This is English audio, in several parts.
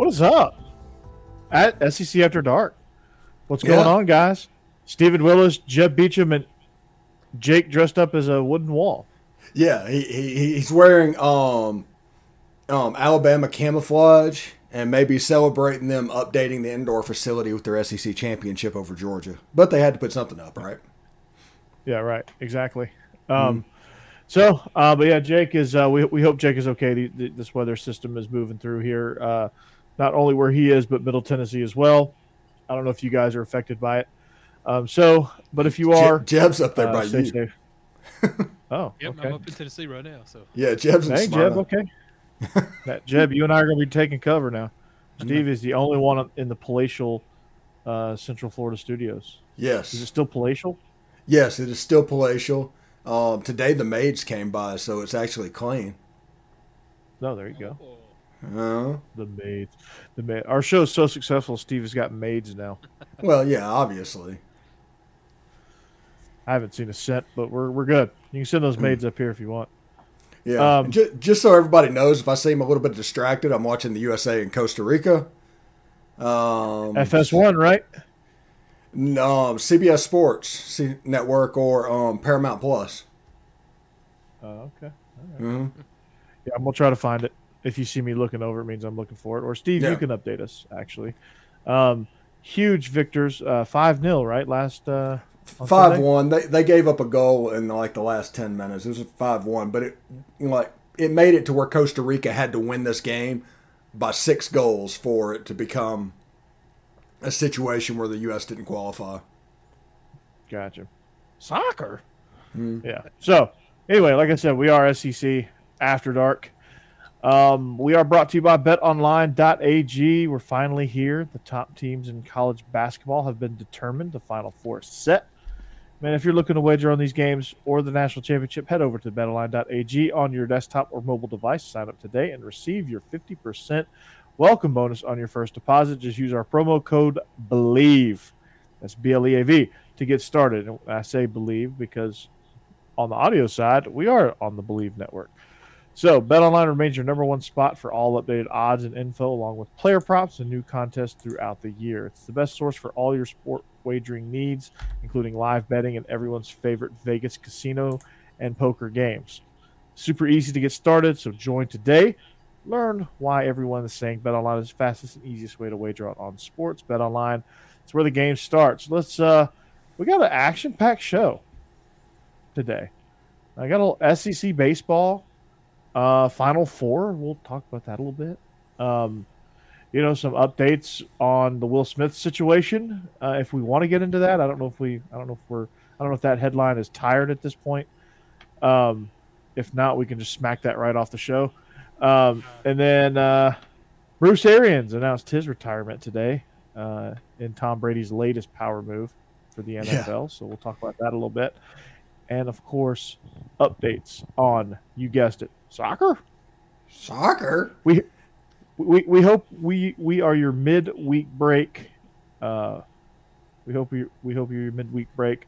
What is up? At SEC After Dark. What's going Yeah. on, guys? Stephen Willis, Jeb Beecham, and Jake dressed up as a wooden wall. Yeah, he, he he's wearing um um Alabama camouflage and maybe celebrating them updating the indoor facility with their SEC championship over Georgia. But they had to put something up, right? Yeah, right. Exactly. Um, So, uh, but yeah, Jake is. Uh, we we hope Jake is okay. The, the, this weather system is moving through here, uh, not only where he is, but Middle Tennessee as well. I don't know if you guys are affected by it. Um, so, but if you Je- are, Jeb's up there uh, by stay you. safe. oh, Yep, okay. I'm up in Tennessee right now. So Yeah, Jeb's in Hey, Jeb. Okay. That- Jeb, you and I are going to be taking cover now. Steve is the only one in the palatial uh, Central Florida studios. Yes. Is it still palatial? Yes, it is still palatial. Um, today the maids came by, so it's actually clean. No, there you go. Oh, The maids. The maid. Our show is so successful. Steve has got maids now. well, yeah, obviously. I haven't seen a cent, but we're we're good. You can send those maids up here if you want. Yeah. Um, just, just so everybody knows, if I seem a little bit distracted, I'm watching the USA and Costa Rica. Um, FS1, right? No, um, CBS Sports C- Network or um, Paramount Plus. Oh, okay. hmm Yeah, I'm gonna try to find it. If you see me looking over, it means I'm looking for it. Or Steve, Yeah. you can update us. Actually, um, huge victors, uh, five 0 right? Last uh, Five one. They they gave up a goal in like the last ten minutes. It was a five one, but it you know, like it made it to where Costa Rica had to win this game by six goals for it to become a situation where the U.S. didn't qualify. Gotcha. Soccer. Yeah. So anyway, like I said, we are SEC After Dark. Um, we are brought to you by BetOnline.ag. We're finally here. The top teams in college basketball have been determined. The Final Four set. Man, if you're looking to wager on these games or the national championship, head over to betonline.ag on your desktop or mobile device. Sign up today and receive your 50% welcome bonus on your first deposit. Just use our promo code BLEAV. That's B L E A V to get started. And I say believe because on the audio side, we are on the Bleav Network. So, BetOnline remains your number one spot for all updated odds and info, along with player props and new contests throughout the year. It's the best source for all your sport wagering needs, including live betting and everyone's favorite Vegas casino and poker games. Super easy to get started, so join today. Learn why everyone is saying BetOnline is the fastest and easiest way to wager on, sports. BetOnline, it's where the game starts. Let's uh, we got an action-packed show today. I got a little SEC baseball, uh, Final Four. We'll talk about that a little bit. Um, you know, some updates on the Will Smith situation. Uh, if we want to get into that, I don't know if we, I don't know if we're, I don't know if that headline is tired at this point. Um, if not, we can just smack that right off the show. Um, and then uh, Bruce Arians announced his retirement today uh, in Tom Brady's latest power move for the NFL. So we'll talk about that a little bit. And of course, updates on you guessed it, soccer. Soccer. We we, we hope we we are your midweek break. Uh, we hope you we hope you're your midweek break,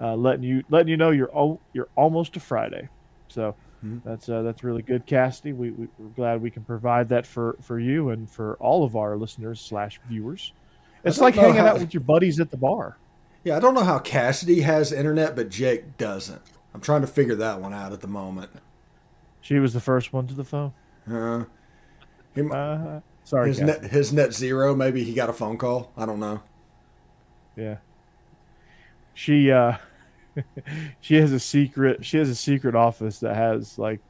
uh, letting you letting you know you're al- you're almost to Friday. So Mhm. that's uh, that's really good, Cassidy. We, we we're glad we can provide that for for you and for all of our listeners slash viewers. It's like hanging how- out with your buddies at the bar. Yeah, I don't know how Cassidy has internet, but Jake doesn't. I'm trying to figure that one out at the moment. She was the first one to the phone. Uh, he, Uh, sorry, his net his net zero. Maybe he got a phone call. I don't know. Yeah. She uh she has a secret she has a secret office that has like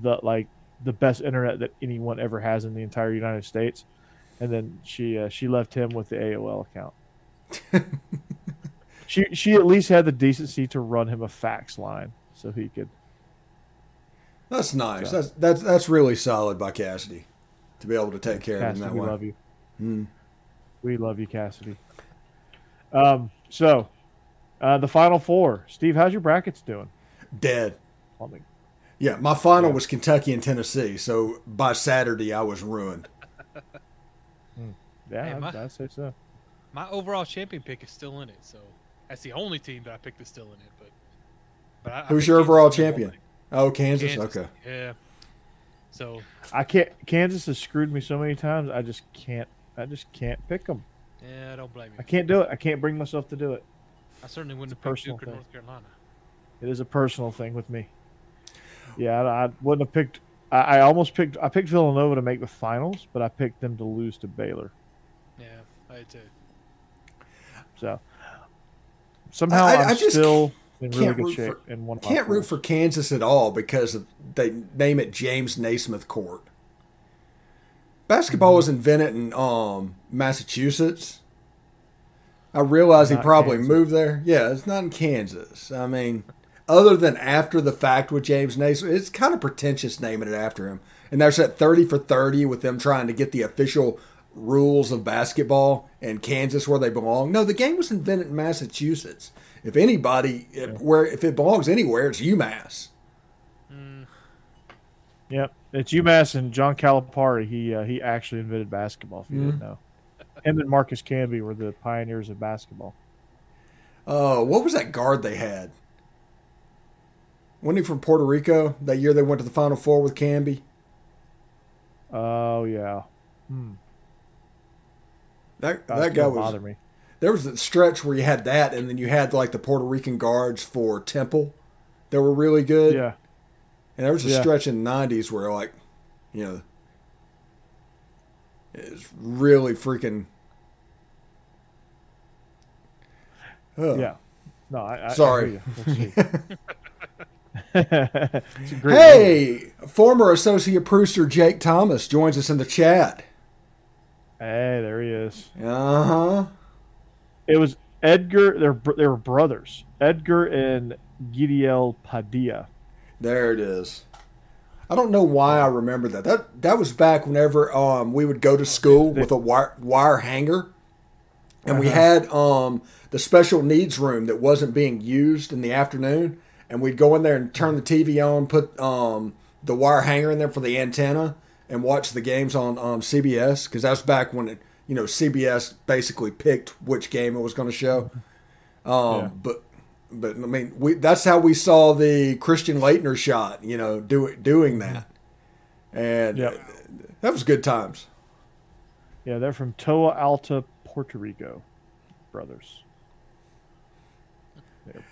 the like the best internet that anyone ever has in the entire United States. And then she uh, she left him with the AOL account. she she at least had the decency to run him a fax line so he could That's nice. So- That's that's that's really solid by Cassidy to be able to take care of him Cassidy, that we way. love you. Mm. We love you, Cassidy. Um so uh the final four. Steve, how's your brackets doing? Dead. Let me- Yeah, my final Yeah. was Kentucky and Tennessee. So by Saturday, I was ruined. Yeah, Hey, I'd, my- I'd say so. my overall champion pick is still in it. So that's the only team that I picked is still in it. But, but I, I Who's picked your overall champion? one. Oh, Kansas. Kansas. Okay. Yeah. So I can't. Kansas has screwed me so many times. I just can't. I just can't pick them. yeah, I don't blame you. I can't do it. I can't bring myself to do it. I certainly wouldn't a have picked personal Duke or thing. North Carolina. It is a personal thing with me. Yeah, I, I wouldn't have picked. I, I almost picked. I picked Villanova to make the finals, but I picked them to lose to Baylor. Yeah, I did too. So somehow I- I, I- am I just still in really can't good root shape for- in one. Can't root for Kansas at all because of, they name it James Naismith Court. Basketball was invented in um, Massachusetts. I realize he probably Kansas. moved there. Yeah, it's not in Kansas. I mean, other than after the fact with James Naismith, it's kind of pretentious naming it after him. And there's that 30 for 30 with them trying to get the official rules of basketball in Kansas where they belong. No, the game was invented in Massachusetts. If anybody, if, where if it belongs anywhere, it's UMass. Yep, it's UMass and John Calipari. He uh, he actually invented basketball. If you Mm-hmm. didn't know, him and Marcus Camby were the pioneers of basketball. Oh, what was that guard they had? Wasn't he from Puerto Rico? That year they went to the Final Four with Camby. Oh yeah, That That's that guy was. bother me. There was a stretch where you had that, and then you had like the Puerto Rican guards for Temple. That were really good. Yeah, And there was a Yeah. stretch in the '90s where like, you know, it was really freaking. Oh. yeah. No, I, I I Sorry. hear you. Let's see. It's a great movie. Hey, former associate producer Jake Thomas joins us in the chat. hey, there he is. Uh huh. It was Edgar. They're they were brothers. Edgar and Giddel Padilla. There it is. I don't know why I remember that. That that was back whenever um we would go to school with a wire, wire hanger, and we Uh-huh. had um the special needs room that wasn't being used in the afternoon, and we'd go in there and turn the TV on, put um the wire hanger in there for the antenna, and watch the games on um CBS because that's back when it, you know CBS basically picked which game it was going to show. Um, Yeah. but but I mean, we that's how we saw the Christian Laettner shot. You know, do, doing that, and Yep. that was good times. Yeah, they're from Toa Alta, Puerto Rico. Brothers.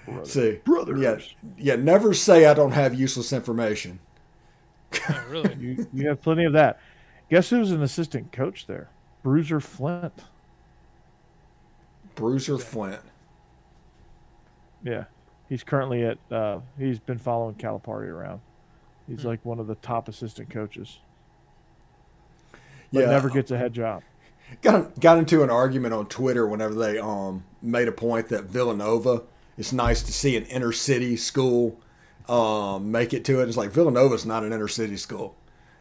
Brothers. See, Brothers. yeah, yeah. Never say I don't have useless information. Yeah, really. You you have plenty of that. Guess who's an assistant coach there? Bruiser Flint. Bruiser Flint. Yeah, he's currently at. Uh, he's been following Calipari around. He's like one of the top assistant coaches, but Yeah, never gets a head job. got got into an argument on Twitter whenever they um made a point that Villanova. It's nice to see an inner city school um make it to it. It's like Villanova's not an inner city school.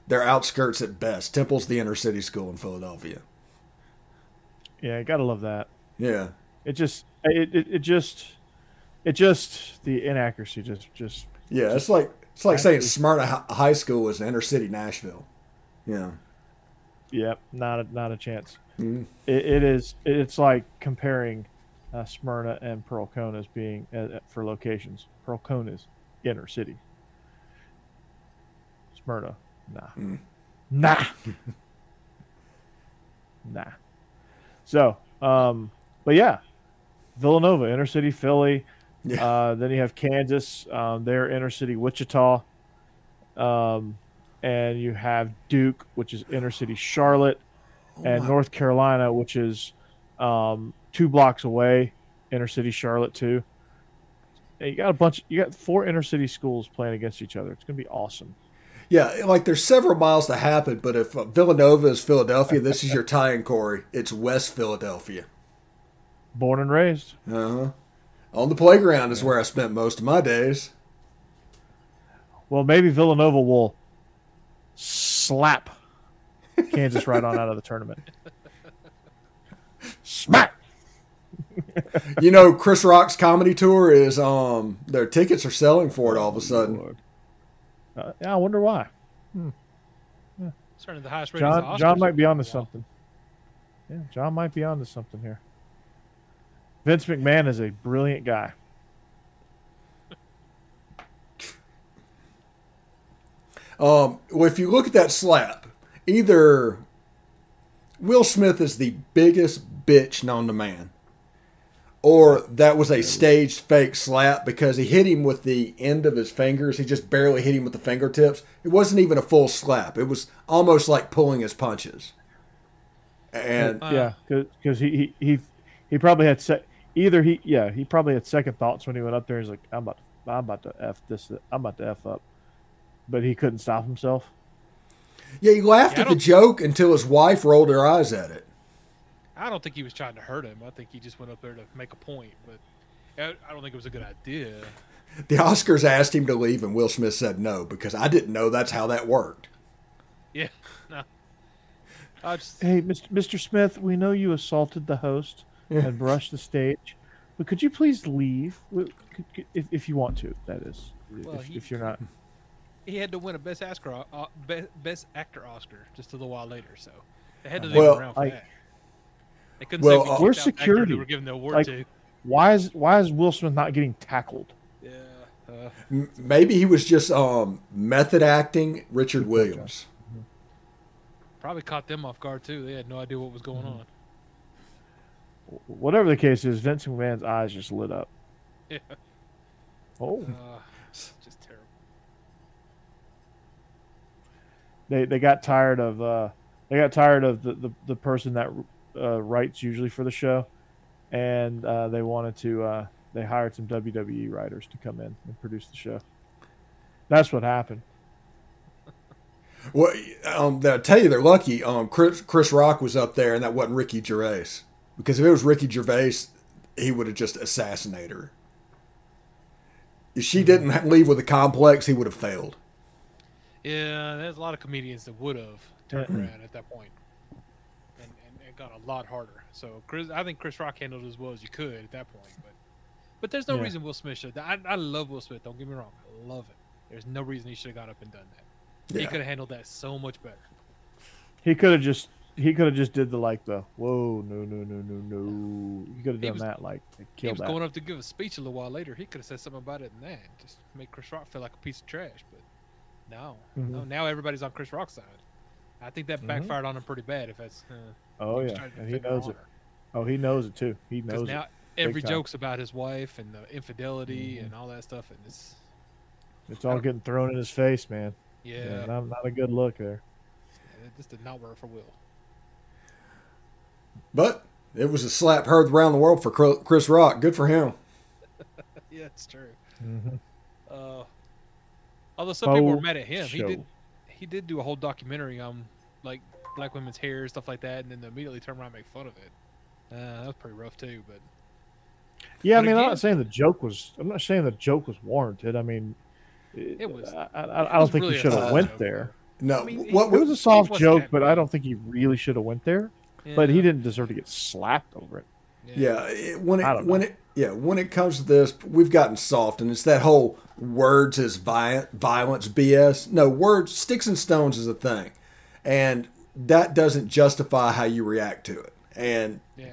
They're outskirts at best. Temple's the inner city school in Philadelphia. Yeah, you gotta love that. Yeah. It just, it, it, it just, it just the inaccuracy just just Yeah, it's like it's like saying Smyrna High School is inner city Nashville. Yeah. Yep, not a, not a chance. Mhm. It, it is. It's like comparing uh, Smyrna and Pearl-Cohn as being uh, for locations. Pearl-Cohn is inner city. Smyrna, nah, Mm. nah, nah. So, um, but yeah, Villanova, inner city Philly. Yeah. Uh, then you have Kansas. Um, they're inner city Wichita. Um, and you have Duke, which is inner city Charlotte, and my- North Carolina, which is um, two blocks away, inner city Charlotte too. And you got a bunch. You got four inner city schools playing against each other. It's gonna be awesome. Yeah, like there's several miles to happen, but if uh, Villanova is Philadelphia, this is your tie-in, Corey. It's West Philadelphia. Born and raised. Uh-huh. On the playground is where I spent most of my days. Well, maybe Villanova will slap Kansas right on out of the tournament. Smack. You know, Chris Rock's comedy tour is um their tickets are selling for it all of a sudden. Lord. Uh, yeah, I wonder why. Certainly the highest ratings. John John might be in a onto something. Yeah, John might be onto something here. Vince McMahon is a brilliant guy. Um, well, if you look at that slap, either Will Smith is the biggest bitch known to man, or that was a staged fake slap because he hit him with the end of his fingers. He just barely hit him with the fingertips. It wasn't even a full slap. It was almost like pulling his punches. And Uh, yeah, because he, he he he probably had se- either he yeah he probably had second thoughts when he went up there. He's like, I'm about to, I'm about to f this. I'm about to f up, but he couldn't stop himself. yeah, he laughed Yeah, at the joke until his wife rolled her eyes at it. I don't think he was trying to hurt him. I think he just went up there to make a point. But I I don't think it was a good idea. The Oscars asked him to leave, and Will Smith said no because I didn't know that's how that worked. Yeah, no. I just Hey, Mr. Mr. Smith, we know you assaulted the host and brushed the stage, but could you please leave W- could- could- if, if you want to? That is, Well, if, he- if you're not. he had to win a best actor uh, best actor Oscar just a little while later. So they had to leave Well, him around for like- that. They couldn't Well, say uh, we Where's kicked the security? They were giving the award Like- to. Why is why is Will Smith not getting tackled? Yeah. Uh, Maybe he was just um, method acting Richard Williams. probably caught them off guard too. They had no idea what was going Mm-hmm. on. Whatever the case is, Vince McMahon's eyes just lit up. Yeah. Oh, Uh, just terrible. they they got tired of uh, they got tired of the, the, the person that uh, writes usually for the show, and uh, they wanted to uh, they hired some WWE writers to come in and produce the show. That's what happened. Well, um, I tell you, they're lucky. Um, Chris, Chris Rock was up there, and that wasn't Ricky Gervais. Because if it was Ricky Gervais, he would have just assassinated her. If she didn't leave with a complex, he would have failed. Yeah, there's a lot of comedians that would have turned around at that point, and, and it got a lot harder. So Chris, I think Chris Rock handled it as well as you could at that point. But but there's no Yeah. reason Will Smith should. I, I love Will Smith. Don't get me wrong. I love it. There's no reason he should have got up and done that. He could have handled that so much better. He could have just he could have just did the like the whoa no no no no no. He could have done was- that like He was that. going up to give a speech a little while later. He could have said something about it and that just make Chris Rock feel like a piece of trash. But no, no. Mhm. Now everybody's on Chris Rock's side. I think that Mhm. backfired on him pretty bad. If that's uh, oh he yeah, and he knows it. honor. Oh, he knows it too. He Because knows now it. every joke's about his wife and the infidelity Mhm. and all that stuff, and it's It's all getting thrown in his face, man. yeah, Yeah, not, not a good look there. it just did not work for Will. But it was a slap heard around the world for Chris Rock. Good for him. yeah, it's true. Mm-hmm. Uh, although some people were mad at him, he did he did do a whole documentary on like black women's hair stuff like that, and then immediately turn around and make fun of it. Uh, that was pretty rough too. But Yeah, I But mean, I'm not saying the joke was. I'm not saying the joke was warranted. I mean, It was- I, I, it I don't was think really he should have went joke, there. No, I mean, what It was a soft joke, but I don't think he really should have went there. But he didn't deserve to get slapped over it. Yeah, it, when it when know. it yeah when it comes to this, we've gotten soft, and it's that whole words is vi- violence BS. No, words sticks and stones is a thing, and that doesn't justify how you react to it. And yeah,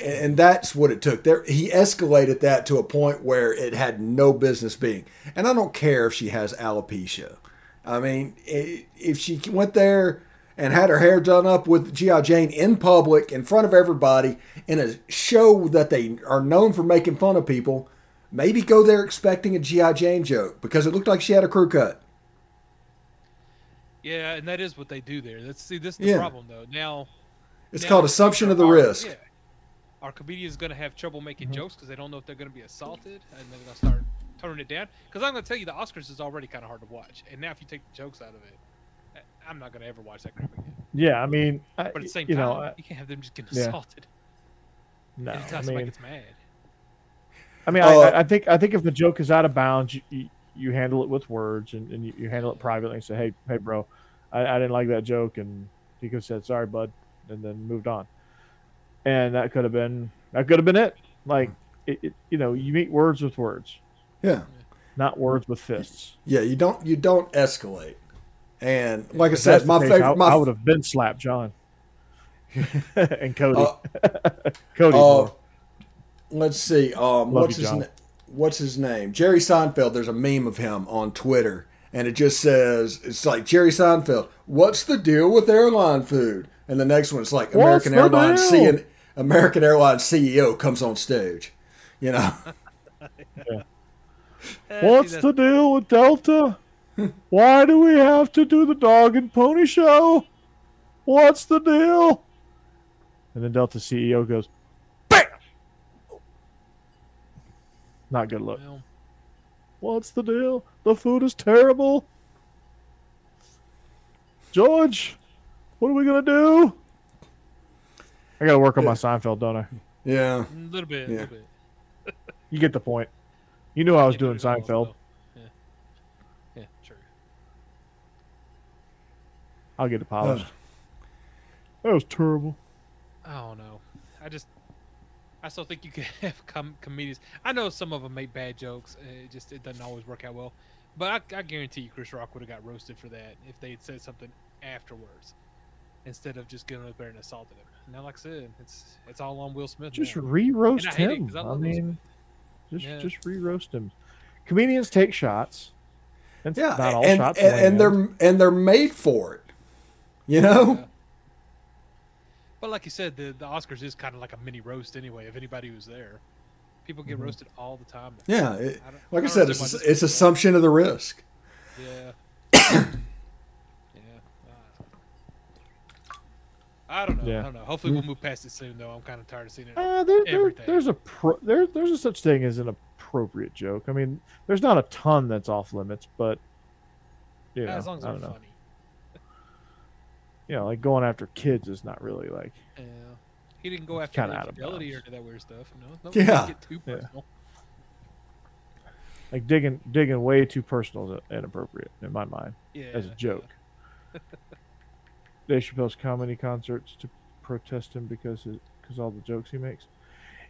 and that's what it took. There, he escalated that to a point where it had no business being. And I don't care if she has alopecia. I mean, if she went there and had her hair done up with GI Jane in public, in front of everybody, in a show that they are known for making fun of people, maybe go there expecting a GI Jane joke because it looked like she had a crew cut. Yeah, and that is what they do there. Let's see. This is the Yeah. problem though. Now It's now called assumption of the our- risk. Yeah, our comedians going to have trouble making Mhm. jokes because they don't know if they're going to be assaulted, and they're going to start turning it down. Because I'm going to tell you, the Oscars is already kind of hard to watch, and now if you take the jokes out of it, I- I'm not going to ever watch that crap again. Yeah, I mean, I, But at the same you time, know, I, you can't have them just getting yeah. assaulted. no, Anytime I somebody mean, gets mad. I mean, Uh, I, I think I think if the joke is out of bounds, you, you, you handle it with words and, and you, you handle it privately and say, "Hey, hey, bro, I, I didn't like that joke," and he could have said, "Sorry, bud," and then moved on. And that could have been that could have been it. Like, it, it, you know, you meet words with words, Yeah. not words with fists. Yeah, you don't you don't escalate. And like I If that's said, my case, favorite I, my I would have been slapped, John, and Cody. uh, Cody. Uh, let's see. Um, what's you, his na- What's his name? Jerry Seinfeld. There's a meme of him on Twitter, and it just says it's like Jerry Seinfeld. What's the deal with airline food? And the next one, it's like What's American Airlines deal? American Airlines CEO comes on stage. You know, Eh, What's the deal with Delta? Why do we have to do the dog and pony show? What's the deal? And then Delta CEO goes, BAM! Not good look. well, What's the deal? The food is terrible. George, what are we gonna do? I gotta work on my Seinfeld, don't I? yeah. a little bit, a Yeah. little bit. You get the point. You knew I was doing do it all, Seinfeld. Yeah. Yeah, true. I'll get it polished. That was terrible. I don't know. I just, I still think you can have com- comedians. I know some of them make bad jokes. uh, It just it doesn't always work out well. But I, I guarantee you, Chris Rock would have got roasted for that if they had said something afterwards, instead of just getting up there and assaulted him. Now, like I said, it's it's all on Will Smith. Just re-roast him. I hate it him. 'cause I I, love Will mean, just Yeah. just re-roast him. Comedians take shots. And Yeah, not all and, shots. and, and they're and they're made for it. You know, Yeah. But like you said, the the Oscars is kind of like a mini roast anyway. If anybody was there, people get Mhm. roasted all the time. yeah. It, I like I don't said, it's it's assumption of the risk. Yeah. yeah. I don't know. Yeah. I don't know. Hopefully, we'll move past it soon, though. I'm kind of tired of seeing it. Uh, there, there, there's a pro, there, there's a such thing as an appropriate joke. I mean, there's not a ton that's off limits, but you know, as long as I they're don't know. funny. You know, like going after kids is not really like Yeah. He didn't go after kinda out of infidelity or bounds. that weird stuff. You know? Don't Yeah. Get too Yeah. like digging digging way too personal is inappropriate in my mind Yeah. as a joke. Dave Chappelle's comedy concerts to protest him because his, because all the jokes he makes.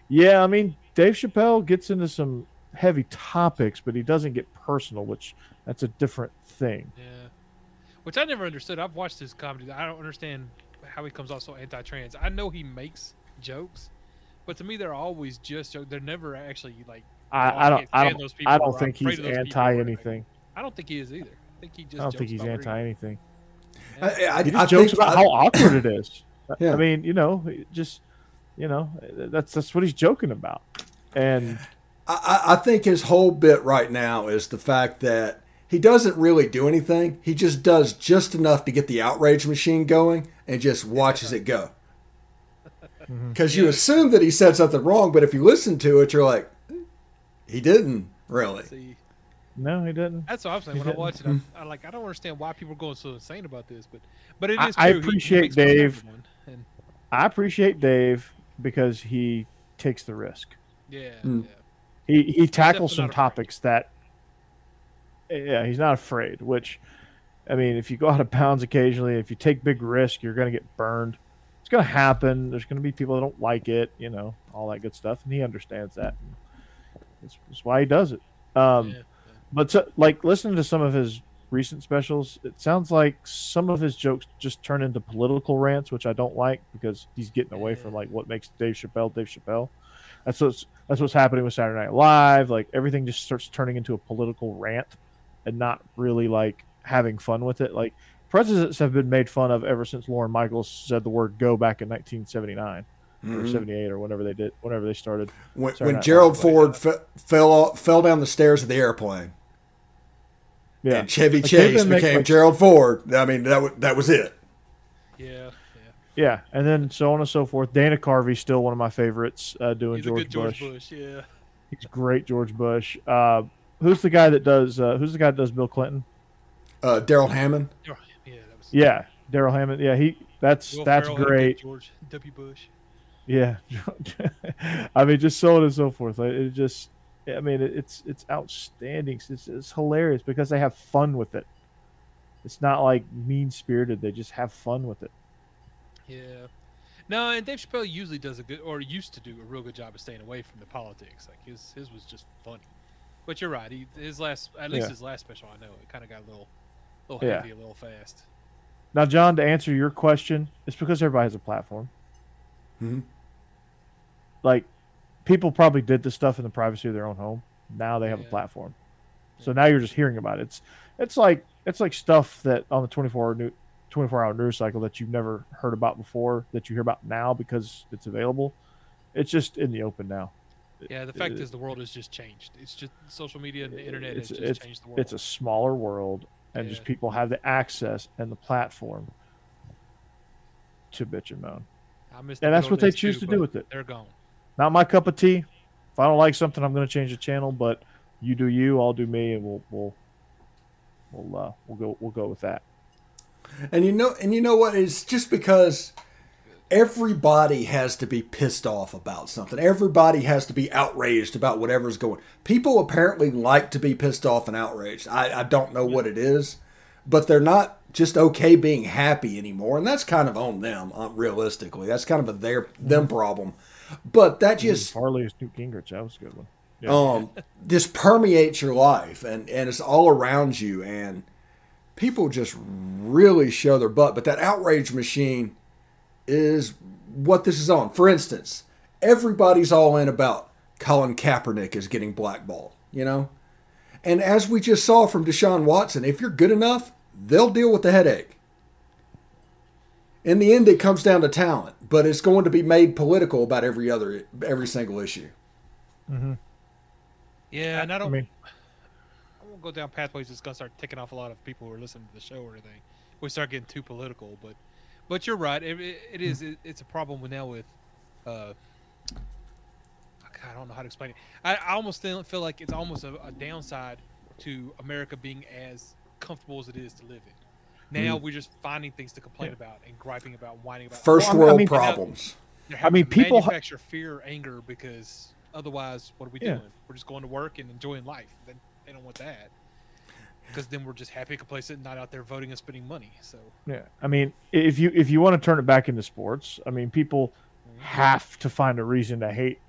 Yeah, I mean Dave Chappelle gets into some heavy topics, but he doesn't get personal, which that's a different thing. Yeah. Which I never understood. I've watched his comedy. I don't understand how he comes off so anti-trans. I know he makes jokes, but to me they're always just jokes. They're never actually like. I, "Oh, I don't I don't those I don't think he's of those people," anti or anything. I don't think he is either. I think he just. I don't jokes think he's about what he- anti anything. I, I, He I just jokes think- about I- how awkward it is. Yeah. I mean, you know, just you know, that's that's what he's joking about. And I, I I think his whole bit right now is the fact that he doesn't really do anything. He just does just enough to get the outrage machine going and just watches it go. Because you assume that he said something wrong, but if you listen to it, you're like, he didn't really. See, no, he didn't. that's what I'm saying. He When I didn't. watch it, I'm, I like. I don't understand why people are going so insane about this, but but it is. I- is I true. He- he appreciate makes fun of Dave. And I appreciate Dave because he takes the risk. yeah, Mm. yeah. He he tackles some topics that yeah, he's not afraid, which I mean, if you go out of bounds occasionally, if you take big risk, you're going to get burned. It's going to happen. There's going to be people that don't like it, you know, all that good stuff, and he understands that. That's, that's why he does it. Um, yeah. But so, like listening to some of his recent specials, it sounds like some of his jokes just turn into political rants, which I don't like because he's getting away from like what makes Dave Chappelle Dave Chappelle. That's what's that's what's happening with Saturday Night Live. Like everything just starts turning into a political rant and not really like having fun with it. Like presidents have been made fun of ever since Lorne Michaels said the word "go" back in 1979 or Mhm. 78 or whenever they did, whenever they started. When, Saturday when Gerald Live. Ford fe- fell fell down the stairs of the airplane, Yeah, and Chevy Like, Chase been making, became like, Gerald Ford, I mean that was, that was it. yeah, yeah. Yeah, and then so on and so forth. Dana Carvey's still one of my favorites uh, doing He's a George good George Bush. Bush. Yeah. He's great, George Bush. Uh, who's the guy that does? Uh, who's the guy that does Bill Clinton? Uh, Darrell Hammond. Yeah. Yeah, Darrell Hammond. Yeah, he. That's Will that's Ferrell had a good great. George W. Bush. Yeah, I mean, just so on and so forth. Like, It just, I mean, it, it's it's outstanding. It's, it's hilarious because they have fun with it. It's not like mean spirited. They just have fun with it. Yeah. No, and Dave Chappelle usually does a good, or used to do a real good job of staying away from the politics. Like his, his was just funny. But you're right. He, his last, at least Yeah. his last special, I know, it kind of got a little, a little Yeah. heavy, a little fast. Now, John, to answer your question, it's because everybody has a platform. Mhm. Like, people probably did this stuff in the privacy of their own home. Now they have a platform. So now you're just hearing about it. It's it's like it's like stuff that on the 24 hour new 24 hour news cycle that you've never heard about before that you hear about now because it's available. It's just in the open now. Yeah, the fact It- is the world has just changed. It's just social media and the internet it's, has just it's, changed the world. it's a smaller world and just people have the access and the platform to bitch and moan. I miss the and that's what they choose too, to do with it. They're gone. Not my cup of tea. If I don't like something, I'm going to change the channel. But you do you, I'll do me, and we'll we'll we'll uh, we'll go we'll go with that. And you know, and you know what? It's just because everybody has to be pissed off about something. Everybody has to be outraged about whatever's going. People apparently like to be pissed off and outraged. I, I don't know what it is, but they're not just okay being happy anymore, and that's kind of on them. Uh, realistically, that's kind of a their them problem. But that just Farley is Newt Gingrich. That was a good one. Yeah. um this permeates your life and and it's all around you and people just really show their butt but that outrage machine is what this is on for instance everybody's all in about Colin Kaepernick is getting blackballed you know and as we just saw from Deshaun Watson if you're good enough they'll deal with the headache in the end it comes down to talent but it's going to be made political about every other every single issue Mm-hmm. Yeah, and I don't. I, mean- won't go down pathways that's gonna start ticking off a lot of people who are listening to the show or anything. We start getting too political, but but you're right. It, it, is. It, it's a problem now with. Uh, God, I don't know how to explain it. I, I almost feel, feel like it's almost a, a downside to America being as comfortable as it is to live in. Now we're just finding things to complain about and griping about, whining about. first Well, I world mean- problems I mean, people manufacture fear, anger because otherwise, what are we Yeah. doing? We're just going to work and enjoying life. Then they don't want that because then we're just happy, complacent, not out there voting and spending money. So Yeah, I mean, if you if you want to turn it back into sports, I mean, people mm-hmm. have to find a reason to hate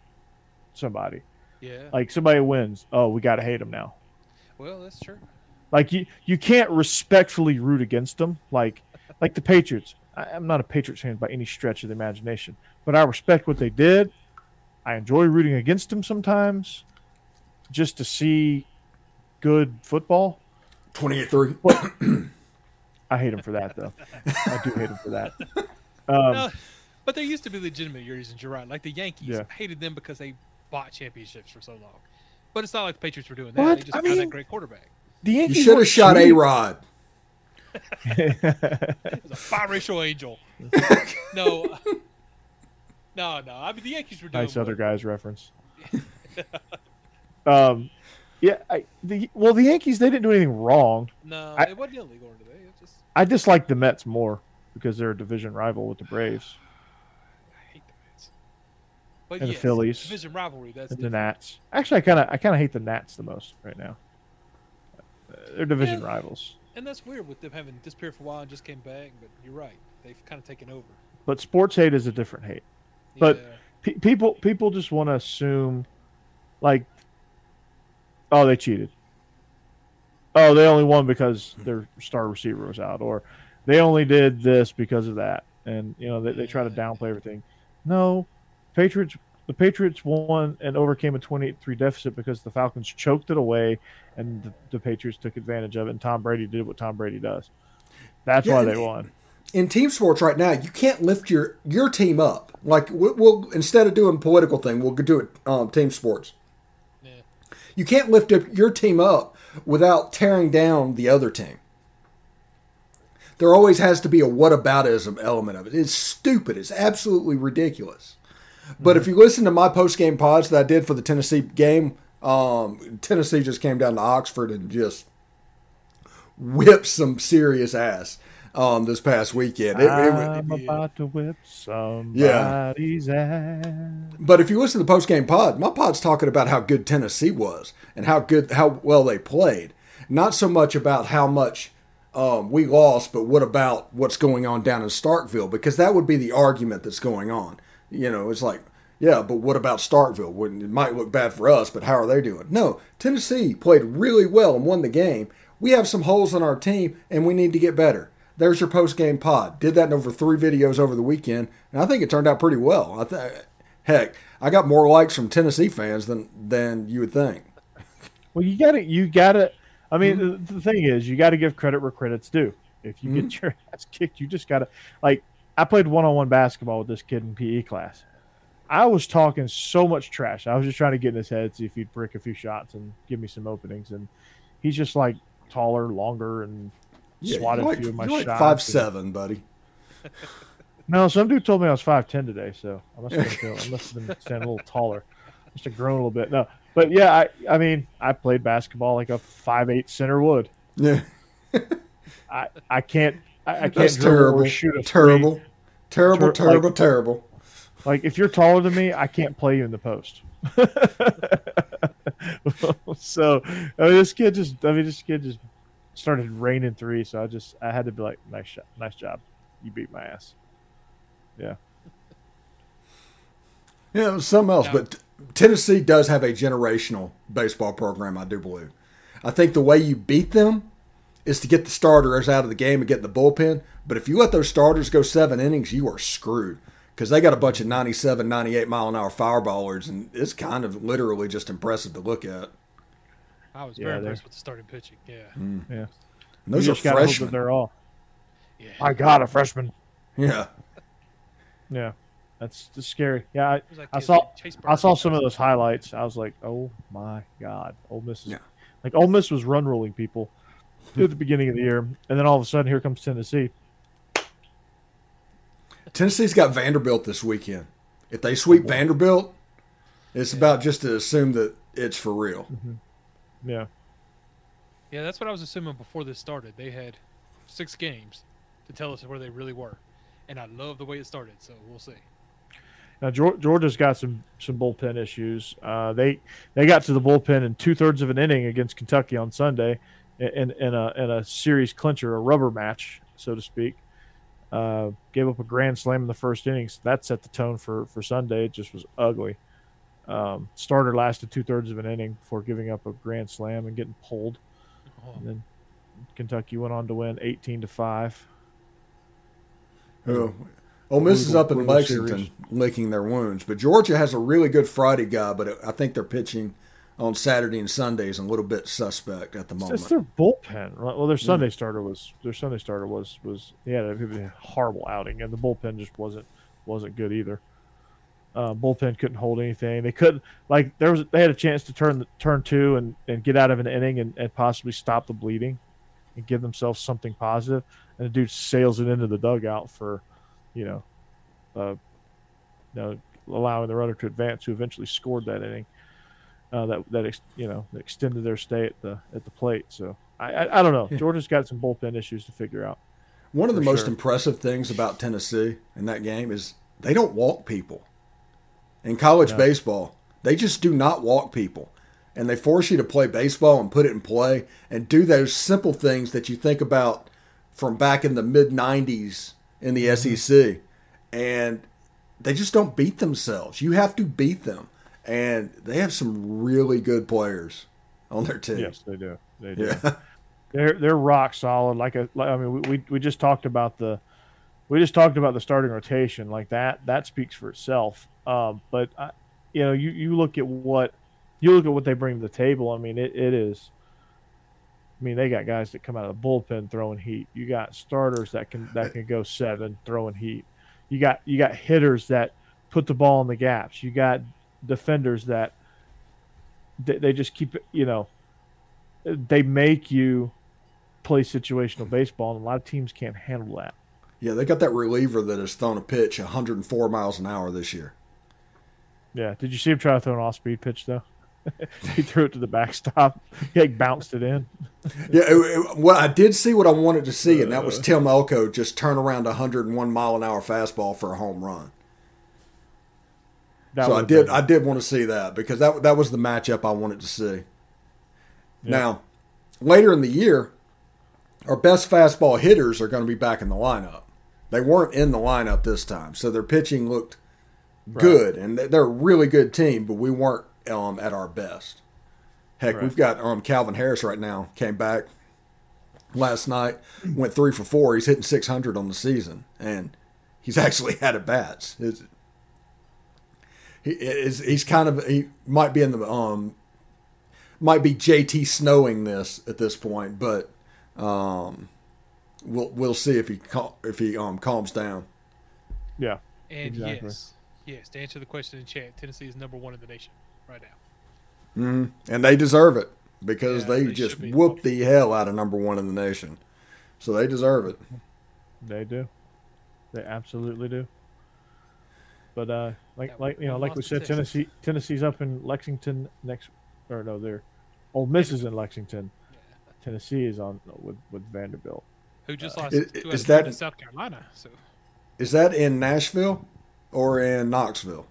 somebody. yeah, Like somebody wins, oh, we got to hate them now. well, that's true. Like you you can't respectfully root against them. Like like the Patriots. I, I'm not a Patriots fan by any stretch of the imagination, but I respect what they did. I enjoy rooting against them sometimes, just to see good football. 28-3 I hate them for that, though. I do hate them for that. Um, No, but there used to be legitimate reasons. You're right. Like the Yankees Yeah. Hated them because they bought championships for so long. But it's not like the Patriots were doing that. What? They just I found that mean- great quarterback. the you Yankees should have shot a cheating. rod It was a biracial angel. no, uh, no, no. I mean, the Yankees were doing nice other guys reference. um, yeah, I, the well, the Yankees they didn't do anything wrong. No, I- it wasn't illegal anything. It just I dislike the Mets more because they're a division rival with the Braves I hate the Mets. But And the yes, Phillies. division rivalry. That's and the. Nats. Actually, I kind of I kind of hate the Nats the most right now. Uh, they're division Yeah. rivals, and that's weird with them having disappeared for a while and just came back. But you're right; they've kind of taken over. but sports hate is a different hate. But- Yeah. Pe people people just want to assume, like, oh, they cheated. Oh, they only won because their star receiver was out, or they only did this because of that, and you know they, they try to downplay everything. No, Patriots. The Patriots won and overcame a 28-3 deficit because the Falcons choked it away, and the, the Patriots took advantage of it. And Tom Brady did what Tom Brady does. That's Yeah, why they won. in team sports right now you can't lift your your team up like we- we'll instead of doing political thing we'll do it um, team sports. You can't lift up your team up without tearing down the other team. There always has to be a whataboutism element of it. It's stupid. It's absolutely ridiculous. But if you listen to my post-game pods that i did for the tennessee game um, tennessee just came down to oxford and just whipped some serious ass um, this past weekend. It- it- I'm about to whip somebody's ass. but if you listen to the post game pod, my pod's talking about how good Tennessee was and how good, how well they played. Not so much about how much um, we lost, but what about what's going on down in Starkville? Because that would be the argument that's going on. You know, it's like, yeah, but what about Starkville? Wouldn't- It might look bad for us, but how are they doing? No, Tennessee played really well and won the game. We have some holes in our team, and we need to get better. There's your post game pod. Did that in over three videos over the weekend, and I think it turned out pretty well. I th- heck, I got more likes from Tennessee fans than than you would think. Well, you got to you got to I mean, mm-hmm. the, the, thing is, you got to give credit where credit's due. If you mm-hmm. get your ass kicked, you just got to like. I played one on one basketball with this kid in PE class. I was talking so much trash. I was just trying to get in his head, see if he'd brick a few shots and give me some openings. And he's just like taller, longer, and yeah, swatted like, a few of my shots. Like five seven, buddy. No, some dude told me I was five ten today, so I must have been, I must have been standing a little taller. I must have grown a little bit. No, but yeah, I I mean I played basketball like a five eight center would. Yeah. I I can't I, I can't terrible. shoot a terrible, three. terrible, Ter- terrible, like, terrible. Like if you're taller than me, I can't play you in the post. so I mean, this kid just I mean this kid just started raining three, so I just I had to be like, nice shot, nice job, you beat my ass. Yeah. Yeah, it was something else, but Tennessee does have a generational baseball program, I do believe. I think the way you beat them is to get the starters out of the game and get in the bullpen. But if you let those starters go seven innings, you are screwed because they got a bunch of 97, 98 mile an hour fireballers, and it's kind of literally just impressive to look at. I was very yeah, impressed with the starting pitching. Yeah, mm. yeah. And those you are freshmen. They're all. Yeah. My God, a freshman. Yeah. yeah, that's just scary. Yeah, I, like I saw I saw some of those highlights. I was like, oh my God, Ole Miss is yeah. like Ole Miss was run rolling people at the beginning of the year, and then all of a sudden here comes Tennessee. Tennessee's got Vanderbilt this weekend. If they sweep Vanderbilt, it's yeah. about just to assume that it's for real. Mm-hmm. Yeah. Yeah, that's what I was assuming before this started. They had six games to tell us where they really were, and I love the way it started. So we'll see. Now Georgia's got some some bullpen issues. Uh, they they got to the bullpen in two thirds of an inning against Kentucky on Sunday, in in a in a series clincher, a rubber match, so to speak. Uh, gave up a grand slam in the first innings. That set the tone for for Sunday. It just was ugly. Um, starter lasted two thirds of an inning before giving up a grand slam and getting pulled. Oh. And then Kentucky went on to win eighteen to five. Oh, Ole Miss is up in Lexington series. licking their wounds, but Georgia has a really good Friday guy. But I think they're pitching on Saturday and Sundays, a little bit suspect at the moment. It's their bullpen. Well, their Sunday mm. starter was their Sunday starter was was he had a horrible outing, and the bullpen just wasn't wasn't good either. Uh, bullpen couldn't hold anything. They couldn't like there was they had a chance to turn turn two and, and get out of an inning and, and possibly stop the bleeding and give themselves something positive. And the dude sails it into the dugout for, you know, uh, you know, allowing the runner to advance, who eventually scored that inning uh, that that ex, you know extended their stay at the at the plate. So I I, I don't know. Yeah. Georgia's got some bullpen issues to figure out. One of the most impressive things about Tennessee in that game is they don't walk people. In college baseball, they just do not walk people. And they force you to play baseball and put it in play and do those simple things that you think about from back in the mid 90s in the mm-hmm. SEC. And they just don't beat themselves. You have to beat them and they have some really good players on their team. Yes, they do. They do. Yeah. They're they're rock solid. Like a, like, I mean, we we just talked about the we just talked about the starting rotation. Like that that speaks for itself. Um, but I, you know, you you look at what you look at what they bring to the table. I mean, it, it is. I mean, they got guys that come out of the bullpen throwing heat. You got starters that can that can go seven throwing heat. You got you got hitters that put the ball in the gaps. You got defenders that they, they just keep you know they make you play situational baseball, and a lot of teams can't handle that. Yeah, they got that reliever that has thrown a pitch 104 miles an hour this year. Yeah, did you see him try to throw an off-speed pitch though? he threw it to the backstop. He like bounced it in. yeah, it, it, well, I did see what I wanted to see, and that was uh. Tim Elko just turn around a 101 mile an hour fastball for a home run. That so I did. Been... I did want to see that because that that was the matchup I wanted to see. Yeah. Now, later in the year, our best fastball hitters are going to be back in the lineup. They weren't in the lineup this time, so their pitching looked right. good, and they're a really good team. But we weren't um, at our best. Heck, right. we've got um, Calvin Harris right now. Came back last night, went three for four. He's hitting 600 on the season, and he's actually had at bats. It's, he is he's kind of he might be in the um might be JT snowing this at this point, but um, we'll we'll see if he cal- if he um calms down. Yeah. And Exactly. yes, yes. To answer the question in chat, Tennessee is number one in the nation right now. hmm And they deserve it because Yeah, they, they just whoop the hell out of number one in the nation, so they deserve it. They do. They absolutely do. But uh, like That like you know, like we loss to said, Texas. Tennessee Tennessee's up in Lexington next, or no, they're Ole Miss is in Lexington. Tennessee is on with with Vanderbilt. Who just Uh, lost is- two is that- to South Carolina? So Is that in Nashville or in Knoxville?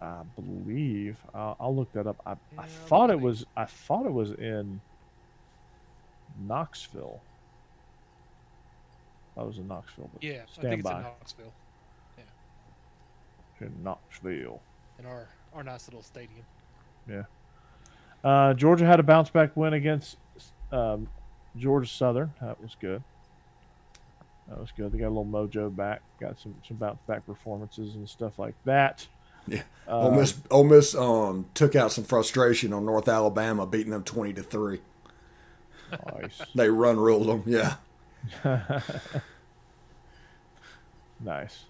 I believe I'll, I'll look that up. I, I Yeah, thought it was I thought it was in Knoxville. I was in Knoxville. But yeah, I stand think it's in Knoxville, Yeah. in Knoxville. in our our nice little stadium. Yeah. Uh, Georgia had a bounce back win against um, Georgia Southern. That was good. That was good. They got a little mojo back. Got some some bounce back performances and stuff like that. Yeah. Uh, Ole Miss, Ole Miss um, took out some frustration on North Alabama, beating them twenty to three. nice, They run ruled them. Yeah, nice.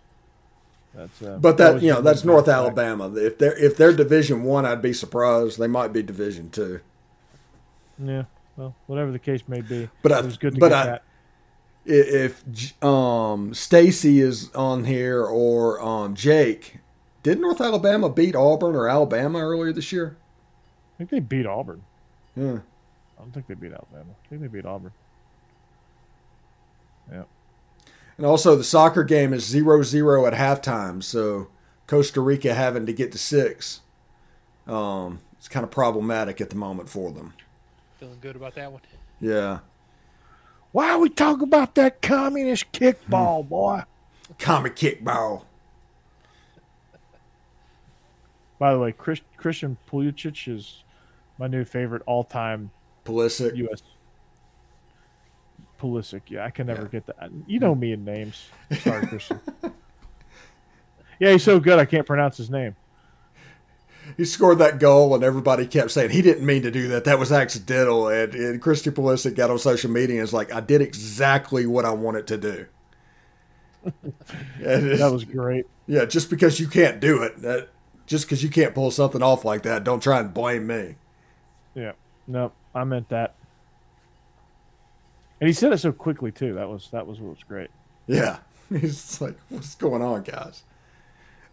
That's uh, but that you know that's North back. Alabama. If they're if they're Division One, I'd be surprised. They might be Division Two. Yeah. Well, whatever the case may be, But I- it was good to but get I- that. I- If um, Stacy is on here or um, Jake, did North Alabama beat Auburn or Alabama earlier this year? I think they beat Auburn. Yeah. I don't think they beat Alabama. I think they beat Auburn. Yeah. And also, the soccer game is 0 0 at halftime. So, Costa Rica having to get to six. Um, it's kind of problematic at the moment for them. Feeling good about that one. Yeah. Why are we talk about that communist kickball, hmm. boy? Comic kickball. By the way, Chris, Christian Pulisic is my new favorite all-time Pulisic. U.S. Pulisic. Yeah, I can never Yeah. get that. You know me in names. Sorry, Christian. yeah, he's so good I can't pronounce his name. He scored that goal, and everybody kept saying he didn't mean to do that. That was accidental. And, and Christian Pulisic got on social media and was like, I did exactly what I wanted to do. That was great. yeah, just because you can't do it, that, just because you can't pull something off like that, don't try and blame me. Yeah. No, I meant that. And he said it so quickly too. That was that was what was great. Yeah. He's like, what's going on, guys?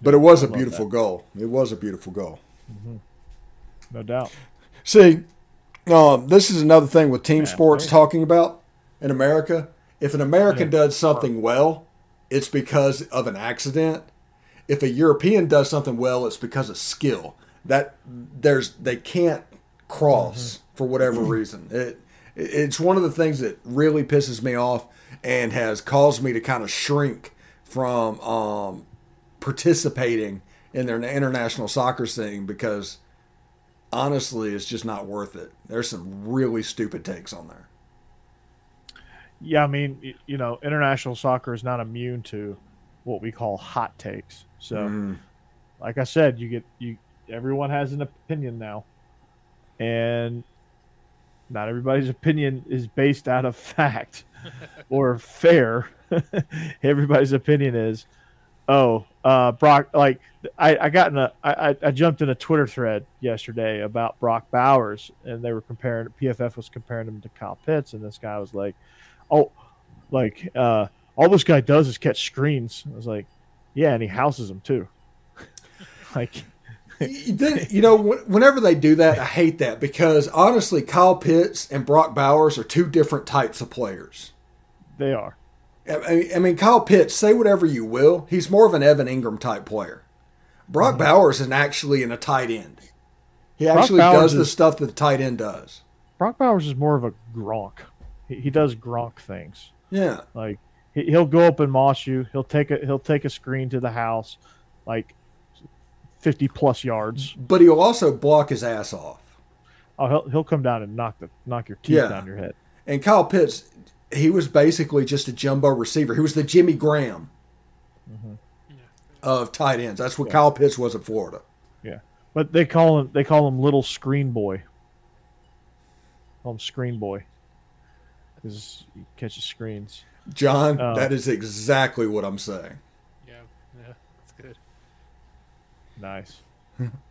But it was a beautiful goal. It was a beautiful goal. No doubt. See, um, this is another thing with team Yeah, sports talking about in America. If an American Yeah. does something well, it's because of an accident. If a European does something well, it's because of skill. That there's they can't cross Mm-hmm. for whatever reason. It it's one of the things that really pisses me off and has caused me to kind of shrink from um, participating in their international soccer scene because honestly, it's just not worth it. There's some really stupid takes on there. Yeah, I mean, you know, international soccer is not immune to what we call hot takes. So, Mhm. like I said, you get you everyone has an opinion now. And not everybody's opinion is based out of fact or fair. everybody's opinion is, oh, uh, Brock. Like I, I got in a, I, I- jumped in a Twitter thread yesterday about Brock Bowers, and they were comparing. PFF was comparing him to Kyle Pitts, and this guy was like, oh, like uh, all this guy does is catch screens. I was like, yeah, and he houses them too. like, You- then- you know, whenever they do that, I hate that because honestly, Kyle Pitts and Brock Bowers are two different types of players. they are. I mean, Kyle Pitts, say whatever you will, he's more of an Evan Engram type player. Brock mm-hmm. Bowers is actually in a tight end. He Brock actually Bowers does the stuff that the tight end does. Brock Bowers is more of a Gronk. He, he does Gronk things. Yeah. Like he, he'll go up and moss you. He'll take a he'll take a screen to the house, like fifty plus yards. But he'll also block his ass off. Oh, he'll he'll come down and knock the knock your teeth Yeah. down your head. And Kyle Pitts, he was basically just a jumbo receiver. He was the Jimmy Graham mm-hmm. of tight ends. That's what Kyle Pitts was at Florida. Yeah, but they call him they call him Little Screen Boy. Call him Screen Boy. Because he catches screens. John, Oh. that is exactly what I'm saying. Yeah, yeah, that's good. Nice.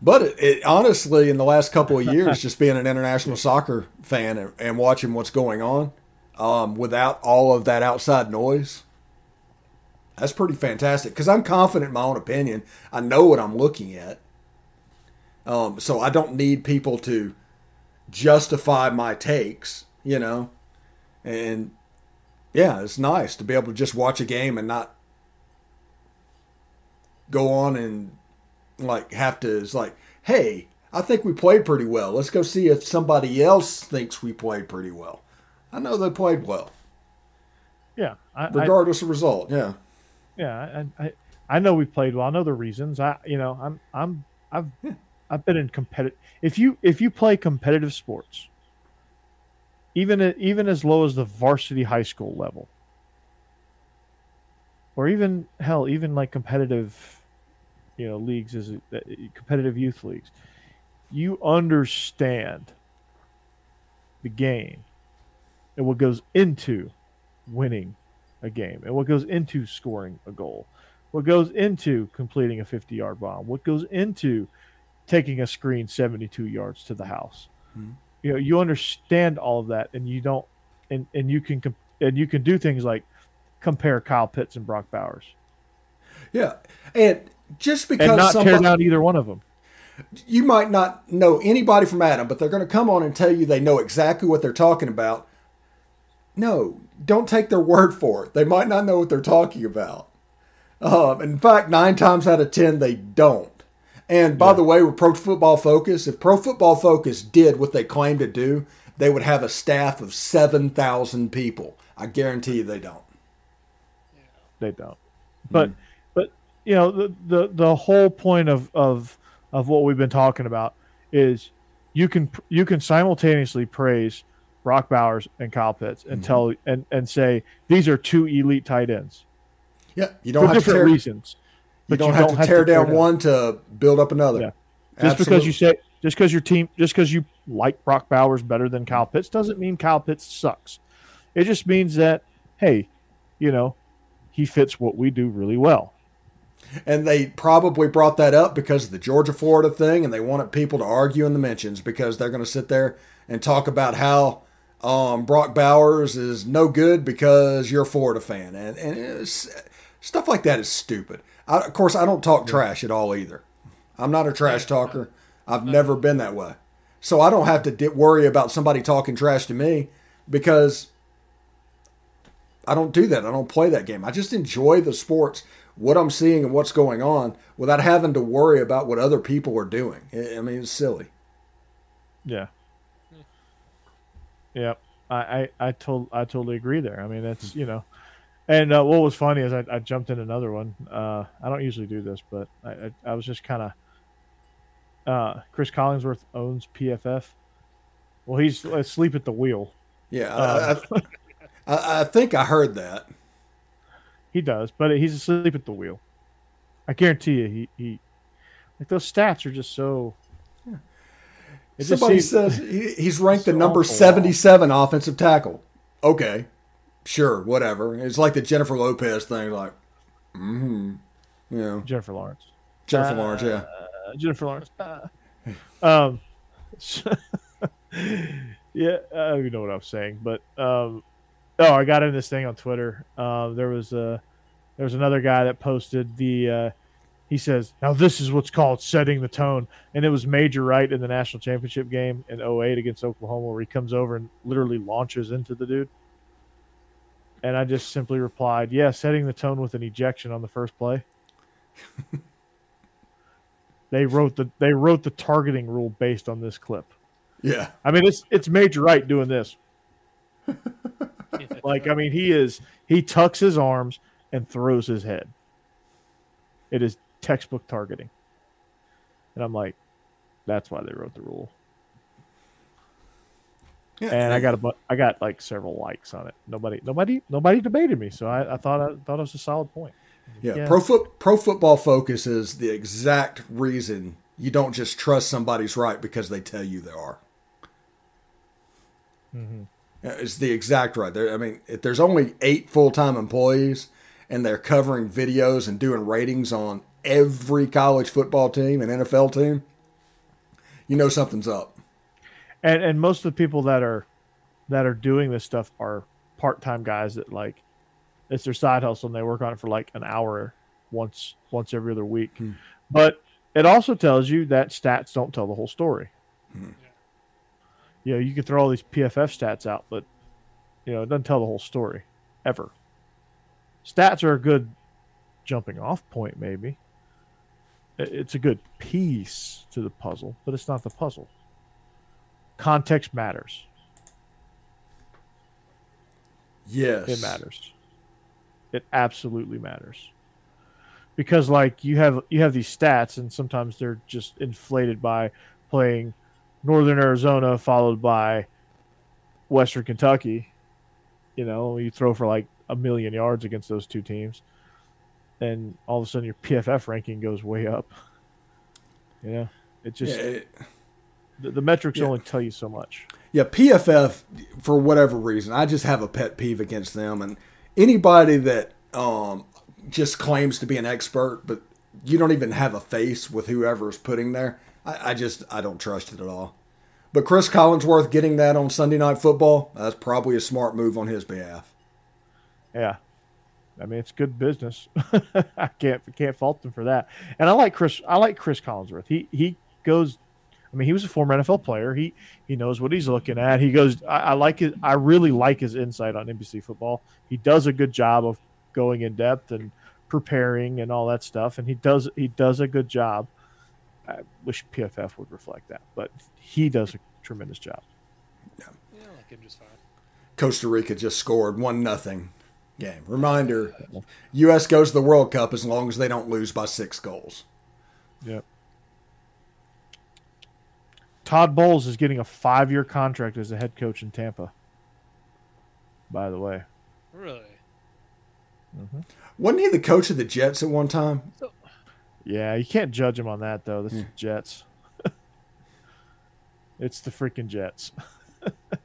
But it, it honestly, in the last couple of years, just being an international soccer fan and, and watching what's going on, um, without all of that outside noise, that's pretty fantastic. Because I'm confident in my own opinion. I know what I'm looking at. Um, so I don't need people to justify my takes, you know. And yeah, it's nice to be able to just watch a game and not go on and like have to it's like hey i think we played pretty well let's go see if somebody else thinks we played pretty well i know they played well Yeah. I, I, regardless of result yeah yeah. I, I, I know we played well. I know the reasons. I, you know, I'm, I'm, I've, I've been in competitive. If you, if you play competitive sports, even, at, even as low as the varsity high school level, or even hell, even like competitive, you know, leagues as a, competitive youth leagues, you understand the game and what goes into winning a game and what goes into scoring a goal, what goes into completing a 50 yard bomb, what goes into taking a screen 72 yards to the house. Mhm. You know, you understand all of that and you don't, and, and you can, and you can do things like compare Kyle Pitts and Brock Bowers yeah and just because and not tear somebody, down either one of them. you might not know anybody from adam but they're going to come on and tell you they know exactly what they're talking about. No don't take their word for it. They might not know what they're talking about. Um, in fact nine times out of ten they don't. And by the way with pro football focus if pro football focus did what they claim to do they would have a staff of 7000 people. I guarantee you they don't. They don't. But but you know the, the the whole point of of of what we've been talking about is you can you can simultaneously praise Brock Bowers and Kyle Pitts and mm-hmm. tell and and say these are two elite tight ends yeah you for don't have to different tear, reasons. you but don't have to tear down one to build up another Yeah. Just because you say just because your team just because you like Brock Bowers better than Kyle Pitts doesn't mean Kyle Pitts sucks. It just means that hey, you know, he fits what we do really well. And they probably brought that up because of the Georgia Florida thing, and they wanted people to argue in the mentions because they're going to sit there and talk about how um, Brock Bowers is no good because you're a Florida fan, and and stuff like that is stupid. I, of course, I don't talk trash at all either. I'm not a trash talker. I've never been that way, so I don't have to di- worry about somebody talking trash to me because I don't do that. I don't play that game. I just enjoy the sports, what I'm seeing and what's going on, without having to worry about what other people are doing. I mean, it's silly. Yeah. Yeah. I, I, I told I totally agree there. I mean that's you know and uh, what was funny is I, I jumped in another one. Uh, I don't usually do this, but I, I, I was just kind of uh, Chris Collinsworth owns PFF. Well, he's asleep at the wheel. Yeah, Uh, I, I, I think I heard that. He does, but he's asleep at the wheel. I guarantee you, he, he like those stats are just so. Just Somebody seems- says he, he's ranked the so number awful. 77 offensive tackle. Okay, sure, whatever. It's like the Jennifer Lopez thing, like, mm-hmm, know, Jennifer Lawrence. Jennifer Lawrence, yeah. Uh, Jennifer Lawrence. Uh, um, yeah, I don't even know what I'm saying, but um, oh, I got in this thing on Twitter. Um, there was a there was another guy that posted the. Uh, he says, "Now this is what's called setting the tone," and it was Major Wright in the national championship game in 08 against Oklahoma, where he comes over and literally launches into the dude. And I just simply replied, "Yeah, setting the tone with an ejection on the first play." they wrote the they wrote the targeting rule based on this clip. Yeah. I mean, it's it's Major Wright doing this. Like, I mean, he is he tucks his arms and throws his head. It is textbook targeting, and I'm like, that's why they wrote the rule. yeah. And I got a bu- I got like several likes on it. Nobody nobody nobody debated me, so I, I thought I thought it was a solid point. Yeah, Yeah. pro foot pro football focus is the exact reason you don't just trust somebody's right because they tell you they are. Yeah, Uh, it's the exact right. There, I mean, if there's only eight full time employees and they're covering videos and doing ratings on every college football team and NFL team, you know something's up. and and most of the people that are that are doing this stuff are part-time guys that like it's their side hustle and they work on it for like an hour once once every other week hmm. but it also tells you that stats don't tell the whole story hmm. You know you can throw all these pff stats out but you know it doesn't tell the whole story ever stats are a good jumping off point maybe it's a good piece to the puzzle but it's not the puzzle context matters. Yes, It matters. It absolutely matters. Because like you have you have these stats and sometimes they're just inflated by playing Northern Arizona followed by Western Kentucky. You know, you throw for like a million yards against those two teams. And all of a sudden your PFF ranking goes way up. You know, it just Yeah, it- the, the metrics Yeah. only tell you so much. Yeah, PFF for whatever reason, I just have a pet peeve against them and anybody that um, just claims to be an expert, but you don't even have a face with whoever is putting there. I, I just I don't trust it at all. But Chris Collinsworth getting that on Sunday Night Football, that's probably a smart move on his behalf. Yeah. I mean, it's good business. I can't can't fault them for that. And I like Chris. I like Chris Collinsworth. He he goes. I mean, he was a former NFL player. He he knows what he's looking at. He goes. I, I like his. I really like his insight on NBC football. He does a good job of going in depth and preparing and all that stuff. And he does he does a good job. I wish PFF would reflect that, but he does a tremendous job. Yeah, I like him just fine. Costa Rica just scored one nothing game. Reminder: U.S. goes to the World Cup as long as they don't lose by six goals. Yep. Todd Bowles is getting a five year contract as a head coach in Tampa. By the way. Really? Mm-hmm. Wasn't he the coach of the Jets at one time? Yeah, you can't judge him on that though. This is Jets. it's the freaking Jets.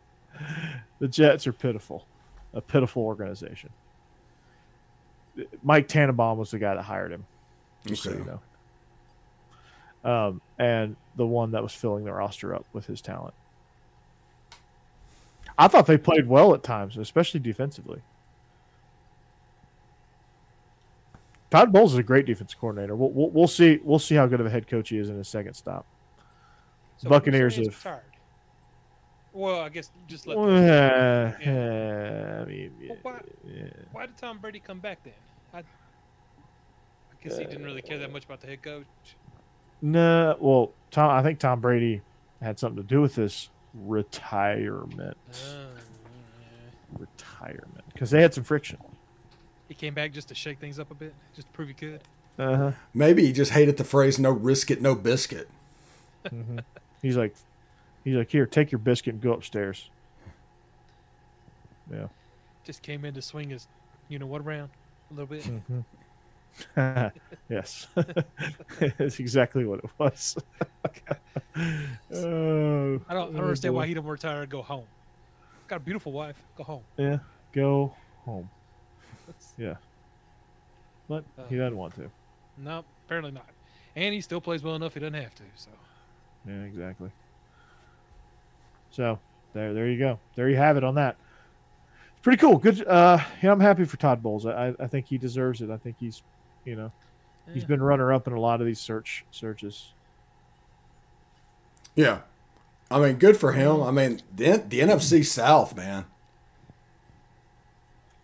the Jets are pitiful. A pitiful organization. Mike Tannenbaum was the guy that hired him. Just so you know. Um, and the one that was filling the roster up with his talent. I thought they played well at times, especially defensively. Todd Bowles is a great defense coordinator. We'll, we'll, we'll see. We'll see how good of a head coach he is in his second stop. So Buccaneers have- retired. Well, I guess just let. Well, uh, I mean, Well, why, yeah. why did Tom Brady come back then? I, I guess he didn't really care that much about the head coach. no. Well, Tom. I think Tom Brady had something to do with this retirement. Uh, Retirement because they had some friction. He came back just to shake things up a bit, just to prove he could. Uh huh. Maybe he just hated the phrase "no risk it, no biscuit." He's like, he's like, here, take your biscuit and go upstairs. Yeah. Just came in to swing his, you know what, around a little bit. yes, that's exactly what it was. oh, I don't, I don't understand why he didn't retire and go home. Got a beautiful wife. Go home. Yeah, go home. Yeah, but he Uh. doesn't want to. No, apparently not. And he still plays well enough. He doesn't have to. So Yeah, exactly. So there, there you go. There you have it on that. It's pretty cool. Good. Uh, yeah, I'm happy for Todd Bowles. I, I think he deserves it. I think he's, you know, he's been runner up in a lot of these search searches. Yeah, I mean, good for him. I mean, the the NFC South, man,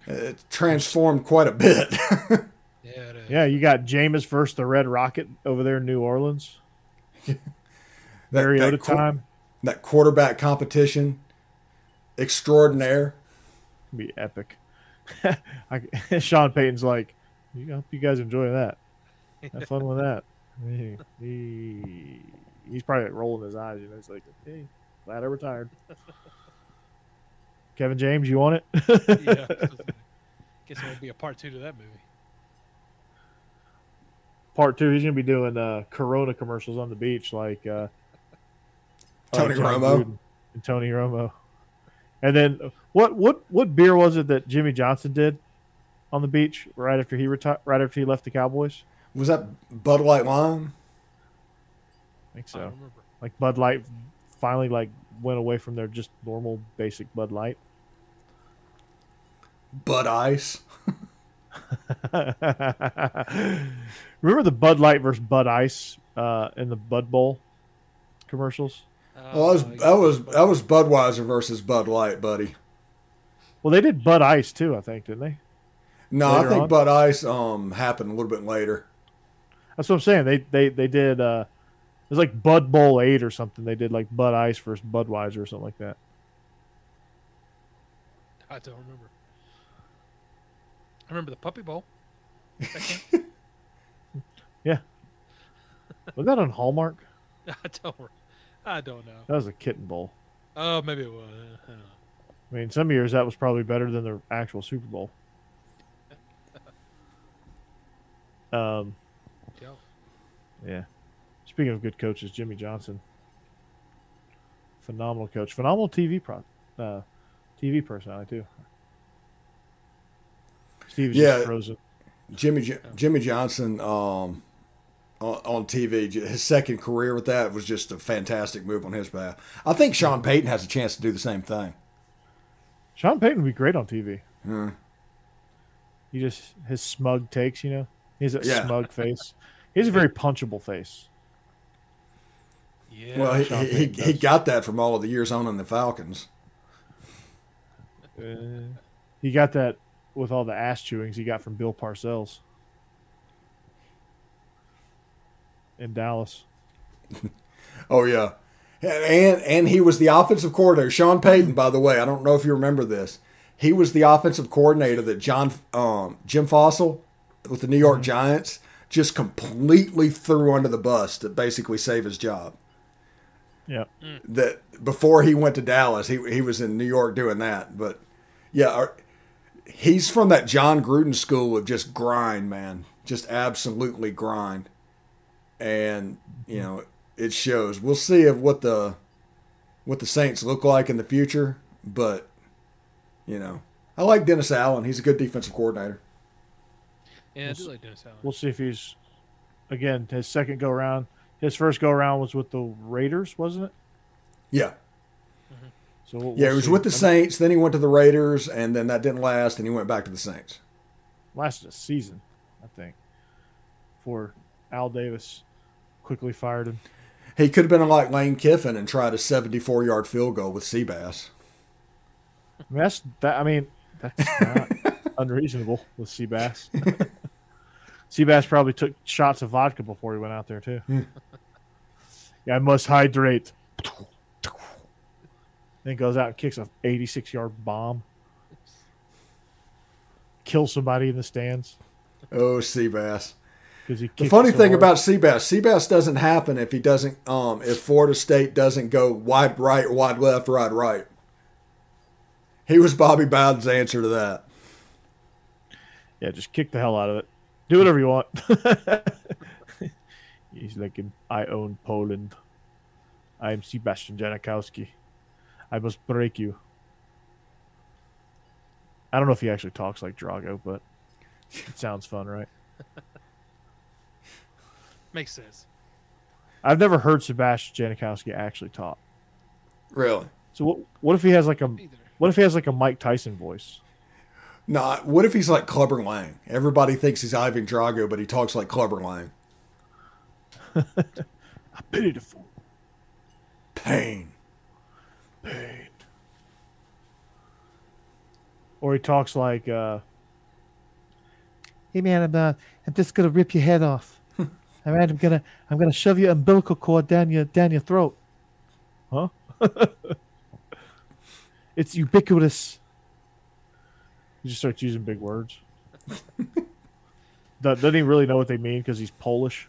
it transformed quite a bit. yeah, it is. Yeah, you got Jameis versus the Red Rocket over there in New Orleans. that, Mariota that, time. that quarterback competition extraordinaire. be epic. I, Sean Payton's like, you hope you guys enjoy that. Have fun with that. He, he- he's probably rolling his eyes. You know, he's like, okay, glad I retired. Kevin James, you want it? yeah. Guess there will be a part two to that movie. part two. He's gonna be doing uh, Corona commercials on the beach, like uh, Tony John Romo. And Tony Romo. And then what what what beer was it that Jimmy Johnson did on the beach right after he retired? Right after he left the Cowboys? Was that Bud Light Lime? I think I so. don't remember. Like Bud Light finally like went away from their just normal basic Bud Light. Bud Ice. Remember the Bud Light versus Bud Ice uh, in the Bud Bowl commercials? Well, that was Uh, that was that was Budweiser versus Bud Light, buddy. Well, they did Bud Ice too, I think, didn't they? No, Later I think on? Bud Ice um happened a little bit later. That's what I'm saying. They they they did. Uh, it was like Bud Bowl eight or something. They did like Bud Ice versus Budweiser or something like that. I don't remember. I remember the Puppy Bowl. Yeah. Was that on Hallmark? I don't. I don't know. That was a Kitten Bowl. Oh, maybe it was. I. I mean, some years that was probably better than the actual Super Bowl. Um, Yo. yeah. Speaking of good coaches, Jimmy Johnson, phenomenal coach, phenomenal TV pro, uh, TV personality too. Steve is Yeah. just frozen. Jimmy Jo- Jimmy Johnson um on, on TV, his second career with that was just a fantastic move on his behalf. I think Sean Payton has a chance to do the same thing. Sean Payton would be great on TV. Hmm. He just his smug takes, you know. He has a Yeah. smug face. He has a very punchable face. Yeah. well, he, Sean he, he, he got that from all of the years owning the Falcons. Uh, he got that with all the ass chewings he got from Bill Parcells in Dallas. Oh yeah, and and he was the offensive coordinator. Sean Payton, by the way, I don't know if you remember this. He was the offensive coordinator that John um, Jim Fassel with the New York Giants just completely threw under the bus to basically save his job. Yeah. That before he went to Dallas, he he was in New York doing that. But yeah, our- he's from that Jon Gruden school of just grind, man, just absolutely grind, and you know it shows. We'll see of what the what the Saints look like in the future, but you know, I like Dennis Allen. He's a good defensive coordinator. yeah, I do like Dennis Allen. We'll see if he's again his second go around. His first go around was with the Raiders, wasn't it? Yeah, So we'll, yeah. we'll He was see. with the Saints, then he went to the Raiders, and then that didn't last, and he went back to the Saints. lasted a season, I think, before Al Davis quickly fired him. He could have been like Lane Kiffin and tried a 74 yard field goal with Seabass. I mean, that's that. I mean, that's not unreasonable with Seabass. Seabass probably took shots of vodka before he went out there too. Hmm. yeah, I must hydrate. Then goes out and kicks a 86 yard bomb. Kills somebody in the stands Oh, Seabass. The funny thing hard. about Seabass, Seabass doesn't happen if he doesn't, um, if Florida State doesn't go wide right, wide left, wide right. He was Bobby Bowden's answer to that. yeah, just kick the hell out of it. Do whatever you want. He's like, I own Poland. I am Sebastian Janikowski. I must break you. I don't know if he actually talks like Drago, but it sounds fun, right? Makes sense. I've never heard Sebastian Janikowski actually talk. Really? So what? What if he has like a Either. what if he has like a Mike Tyson voice? Nah, what if he's like Clubber Lang? Everybody thinks he's Ivan Drago, but he talks like Clubber Lang. I pity the fool. Pain. Pain. Or he talks like, uh, "Hey man, I'm uh, I'm just gonna rip your head off. All right, I'm gonna I'm gonna shove your umbilical cord down your down your throat." Huh? it's ubiquitous. He just starts using big words. Doesn't he really know what they mean because he's Polish?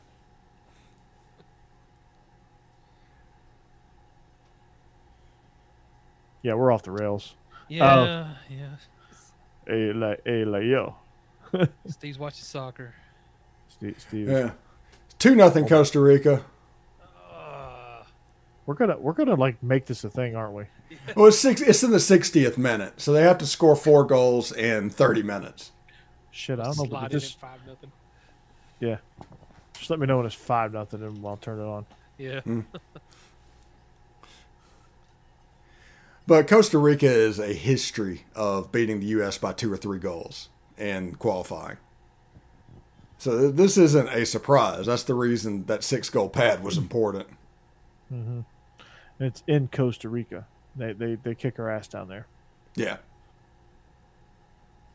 Yeah, we're off the rails. Yeah, yeah. Hey, like, hey, like, yo, Steve's watching soccer. Steve. Steve. Yeah. Two nothing Costa Rica. Uh, We're gonna we're gonna like make this a thing, aren't we? Well, it's six. It's in the 60th minute, so they have to score four goals in 30 minutes. Shit, I don't know. But slide in just at five nothing. yeah, just let me know when it's five nothing, and I'll turn it on. Yeah. But Costa Rica is a history of beating the U.S. by two or three goals in qualifying. So this isn't a surprise. That's the reason that six goal pad was important. And it's in Costa Rica. They they they kick our ass down there. Yeah.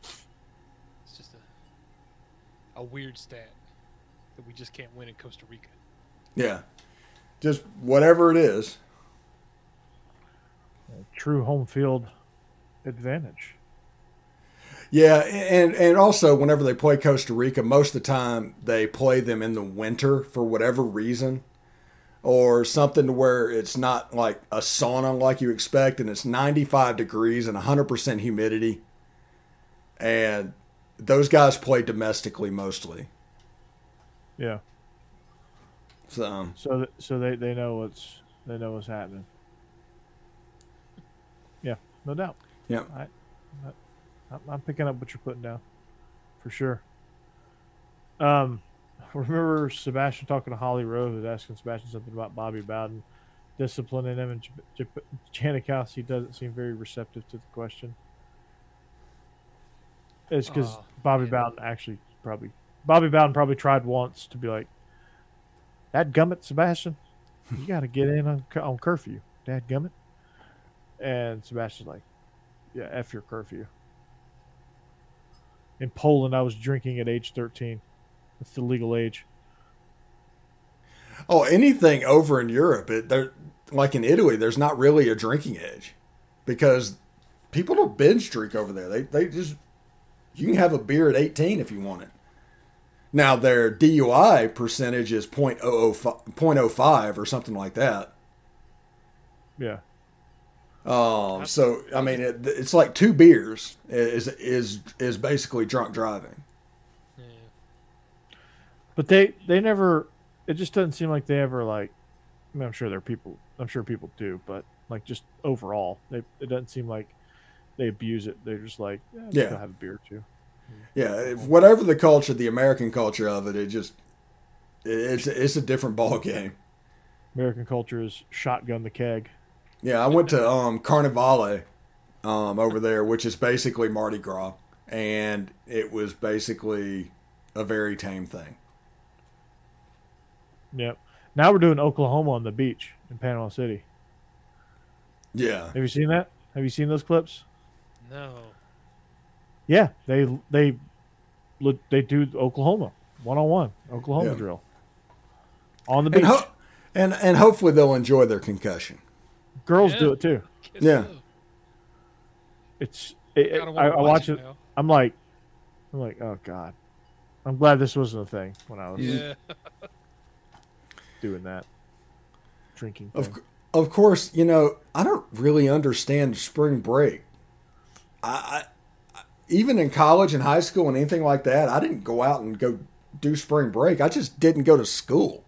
It's just a, a weird stat that we just can't win in Costa Rica. Yeah. Just whatever it is. True home field advantage. Yeah, and and also whenever they play Costa Rica, most of the time they play them in the winter for whatever reason, or something to where it's not like a sauna like you expect, and it's 95 degrees and 100 percent humidity, and those guys play domestically mostly. Yeah. So um, So so they they know what's they know what's happening. Yeah, no doubt. yeah, I'm, I'm picking up what you're putting down, for sure. Um, remember Sebastian talking to Holly Rowe, who's asking Sebastian something about Bobby Bowden disciplining him, and J- J- Janikowski doesn't seem very receptive to the question. It's because Oh, Bobby yeah. Bowden actually probably Bobby Bowden probably tried once to be like, "That gummit, Sebastian, you got to get in on, on curfew, Dad gummit." And Sebastian's like, "Yeah, f your curfew." In Poland, I was drinking at age thirteen. That's the legal age. Oh, anything over in Europe, it, they're like in Italy. There's not really a drinking age because people don't binge drink over there. They they just you can have a beer at 18 if you want it. Now their DUI percentage is 0.005, 0.05 or something like that. Yeah, Um, so I mean, it, it's like two beers is is is basically drunk driving. Yeah. but they they never. It just doesn't seem like they ever like. I mean, I'm sure there are people. I'm sure people do, but like just overall, they it doesn't seem like they abuse it. They're just like, yeah, I'm just Yeah. have a beer too. Yeah, if whatever the culture, the American culture of it, it just it's it's a different ball game. American culture is shotgun the keg. Yeah, I went to um, Carnivale um, over there, which is basically Mardi Gras, and it was basically a very tame thing. Yep. Now we're doing Oklahoma on the beach in Panama City. Yeah, Have you seen that? Have you seen those clips? No. Yeah, they they look they do Oklahoma one on one Oklahoma Yeah. drill on the beach. and ho- and and hopefully they'll enjoy their concussion. Girls Yeah. do it too. Guess Yeah. so. It's it, Kinda I, I watch it. now. I'm like, I'm like, oh god. I'm glad this wasn't a thing when I was Yeah. doing that drinking. Of thing. c- of course, you know I don't really understand spring break. I, I I- even in college and high school and anything like that, I didn't go out and go do spring break. I just didn't go to school.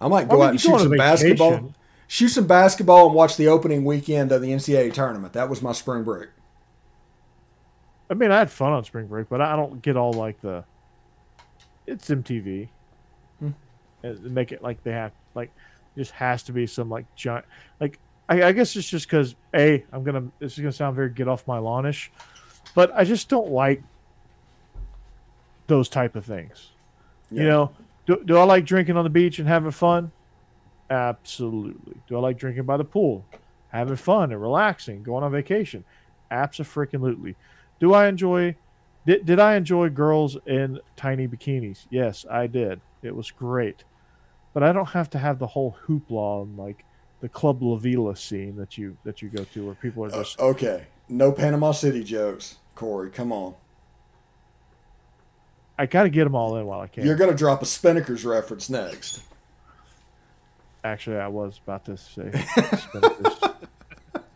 I might go I mean, out and shoot on a some basketball, vacation. Shoot some basketball, and watch the opening weekend of the NCAA tournament. That was my spring break. I mean, I had fun on spring break, but I don't get all like the. It's MTV. Hmm. And make it like they have like, just has to be some like giant like. I, I guess it's just because a I'm gonna this is gonna sound very get off my lawnish, but I just don't like those type of things. You know, do, do I like drinking on the beach and having fun? Absolutely. Do I like drinking by the pool, having fun and relaxing, going on vacation? Absolutely. Do I enjoy? Did, did I enjoy girls in tiny bikinis? Yes, I did. It was great, but I don't have to have the whole hoopla and like the Club La Vela scene that you that you go to where people are Uh, just okay, no Panama City jokes, Corey. Come on, I got to get them all in while I can. you're gonna drop a Spinnakers reference next. Actually, I was about to say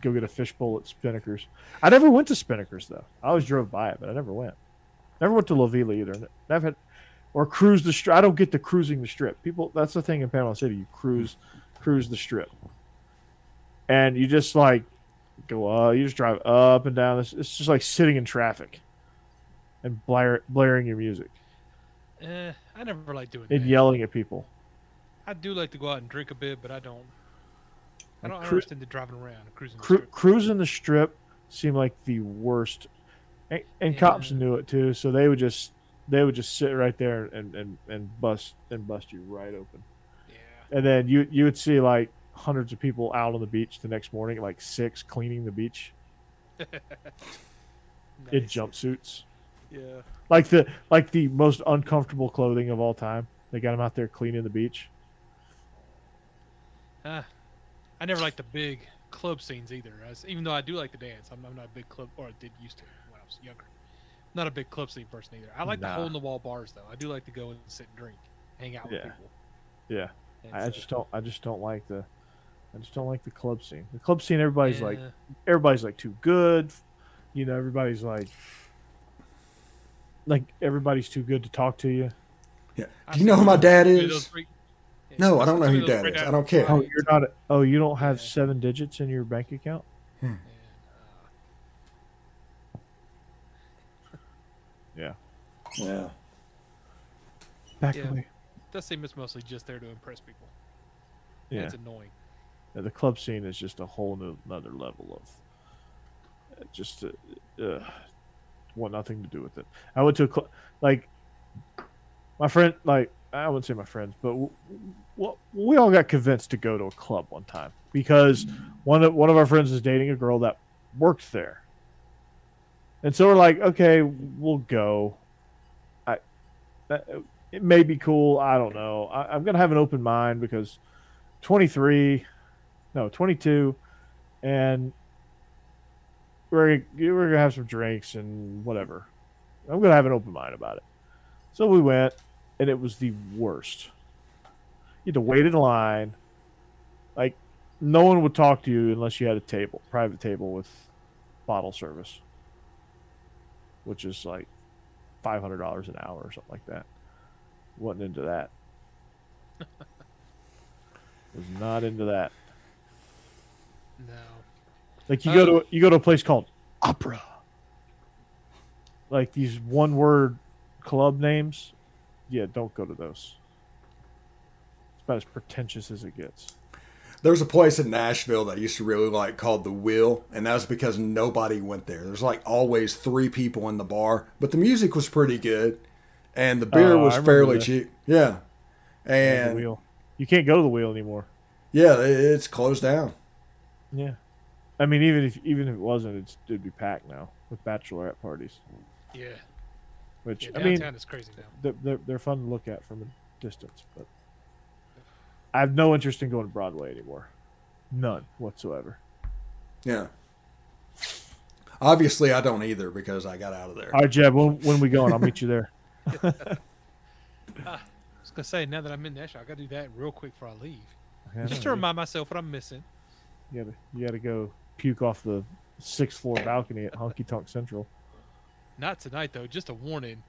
Go get a fishbowl at Spinnakers. I never went to Spinnakers though. I always drove by it, but I never went. Never went to La Vela either. Never had. or cruise the strip. I don't get the cruising the strip. People, that's the thing in Panama City. You cruise, cruise the strip, and you just like go up. You just drive up and down. This it's just like sitting in traffic, and blare, blaring your music Eh, I never like doing and that. yelling at people. I do like to go out and drink a bit, but I don't. I don't Cru- understand the driving around cruising. the Cru- strip. cruising the strip seemed like the worst, and, and cops knew it too. So they would just they would just sit right there and and, and bust and bust you right open. Yeah. And then you you would see like hundreds of people out on the beach the next morning, like six cleaning the beach in jumpsuits, Yeah. like the like the most uncomfortable clothing of all time. They got them out there cleaning the beach. Uh, I never liked the big club scenes either. I was- even though I do like the dance, I'm, I'm not a big club, or I did used to when I was younger. Not a big club scene person either. I like the hole in the wall bars though. I do like to go and sit and drink, hang out with Yeah. people. Yeah, And I so- just don't I just don't like the I just don't like the club scene. The club scene, everybody's like everybody's like too good. You know, everybody's like like everybody's too good to talk to you. Yeah. Do you know who my dad some those is? Freak- yeah, No, I don't know who of your those dad is. I don't care. Oh, you're not. A, oh, you don't have Yeah. seven digits in your bank account. And, uh, Yeah, Yeah. back Yeah. away. does seem it's mostly just there to impress people. Yeah. It's annoying. Yeah, the club scene is just a whole new, another level of uh, just uh, uh, want nothing to do with it. I went to a club like my friend, like I wouldn't say my friends, but w- we all got convinced to go to a club one time because one of one of our friends is dating a girl that worked there, and so we're like, okay, we'll go. I that, it may be cool. I don't know. I, I'm gonna have an open mind because 23 no 22 and we're, we're gonna have some drinks and whatever i'm gonna have an open mind about it so we went and it was the worst you had to wait in line like no one would talk to you unless you had a table private table with bottle service which is like $500 an hour or something like that wasn't into that was not into that No. like you go to you go to a place called Opera. Like these one word club names. Yeah, don't go to those. It's about as pretentious as it gets. There was a place in Nashville that I used to really like called The Wheel, and that was because nobody went there. There's like always three people in the bar, but the music was pretty good, and the beer oh, I was fairly that. cheap. Yeah, the and wheel. You can't go to the wheel anymore. yeah, it's closed down. Yeah. I mean, even if even if it wasn't, it's, it'd be packed now with bachelorette parties. Yeah. Which yeah I mean, downtown is crazy now. they're, they're, they're fun to look at from a distance, but I have no interest in going to Broadway anymore. None whatsoever. Yeah. Obviously, I don't either because I got out of there. All right, Jeb, when, when we going? I'll meet you there. Ah, I was gonna say now that I'm in Nashville, I gotta do that real quick before I leave, Yeah, just to remind myself what I'm missing. You gotta you gotta go puke off the sixth floor balcony at Honky Tonk Central. Not tonight though. Just a warning,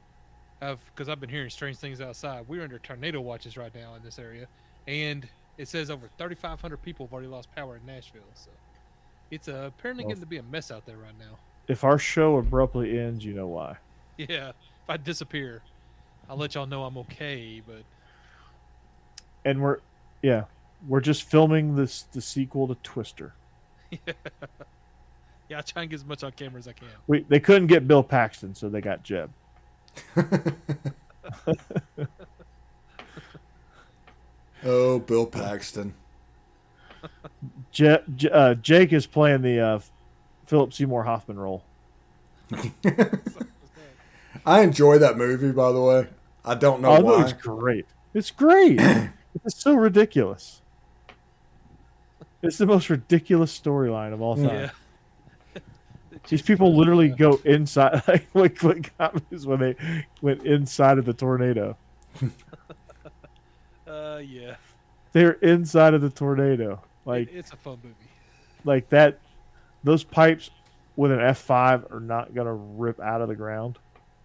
of because I've been hearing strange things outside. We're under tornado watches right now in this area, and it says over 3,500 people have already lost power in Nashville. So it's uh, apparently Well- getting to be a mess out there right now. If our show abruptly ends, you know why. Yeah, if I disappear, I'll let y'all know I'm okay. But And we're yeah, we're just filming this the sequel to Twister. yeah, I try and get as much on camera as I can. We they couldn't get Bill Paxton, so they got Jeb. oh, Bill Paxton. Je- J- uh, Jake is playing the uh, Philip Seymour Hoffman role. I enjoy that movie, by the way. I don't know oh, why. it's great. It's great. it's so ridiculous. It's the most ridiculous storyline of all time. Yeah. These people literally go inside. Like what, what got me is when they went inside of the tornado. Uh, yeah. They're inside of the tornado. Like It- it's a fun movie. like that. Those pipes with an F five are not gonna rip out of the ground.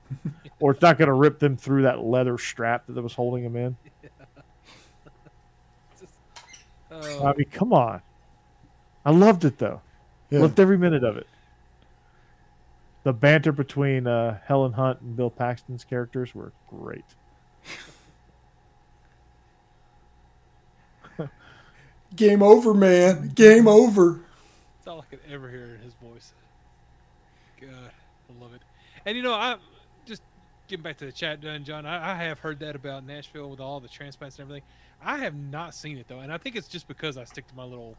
or it's not going to rip them through that leather strap that was holding them in. Oh, I mean, come on. I loved it though. Yeah. Loved every minute of it. The banter between uh, Helen Hunt and Bill Paxton's characters were great. Game over, man. Game over. That's all I could ever hear in his voice. God, I love it. And you know, I just getting back to the chat done, John. I, I have heard that about Nashville with all the transplants and everything. I have not seen it though, and I think it's just because I stick to my little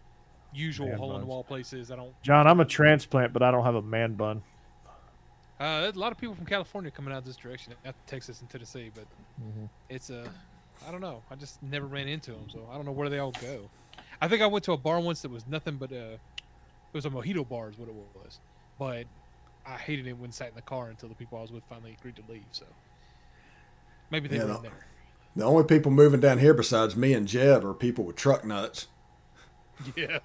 usual Man hole in the wall places. I don't. John, I'm a transplant, but I don't have a man bun. Uh, a lot of people from California coming out this direction, out Texas and Tennessee, but mm-hmm. it's a, I don't know. I just never ran into them, so I don't know where they all go. I think I went to a bar once that was nothing but a, it was a mojito bar is what it was, but I hated it when sat in the car until the people I was with finally agreed to leave. So maybe they Yeah, were no. in there. The only people moving down here besides me and Jeb are people with truck nuts. Yeah,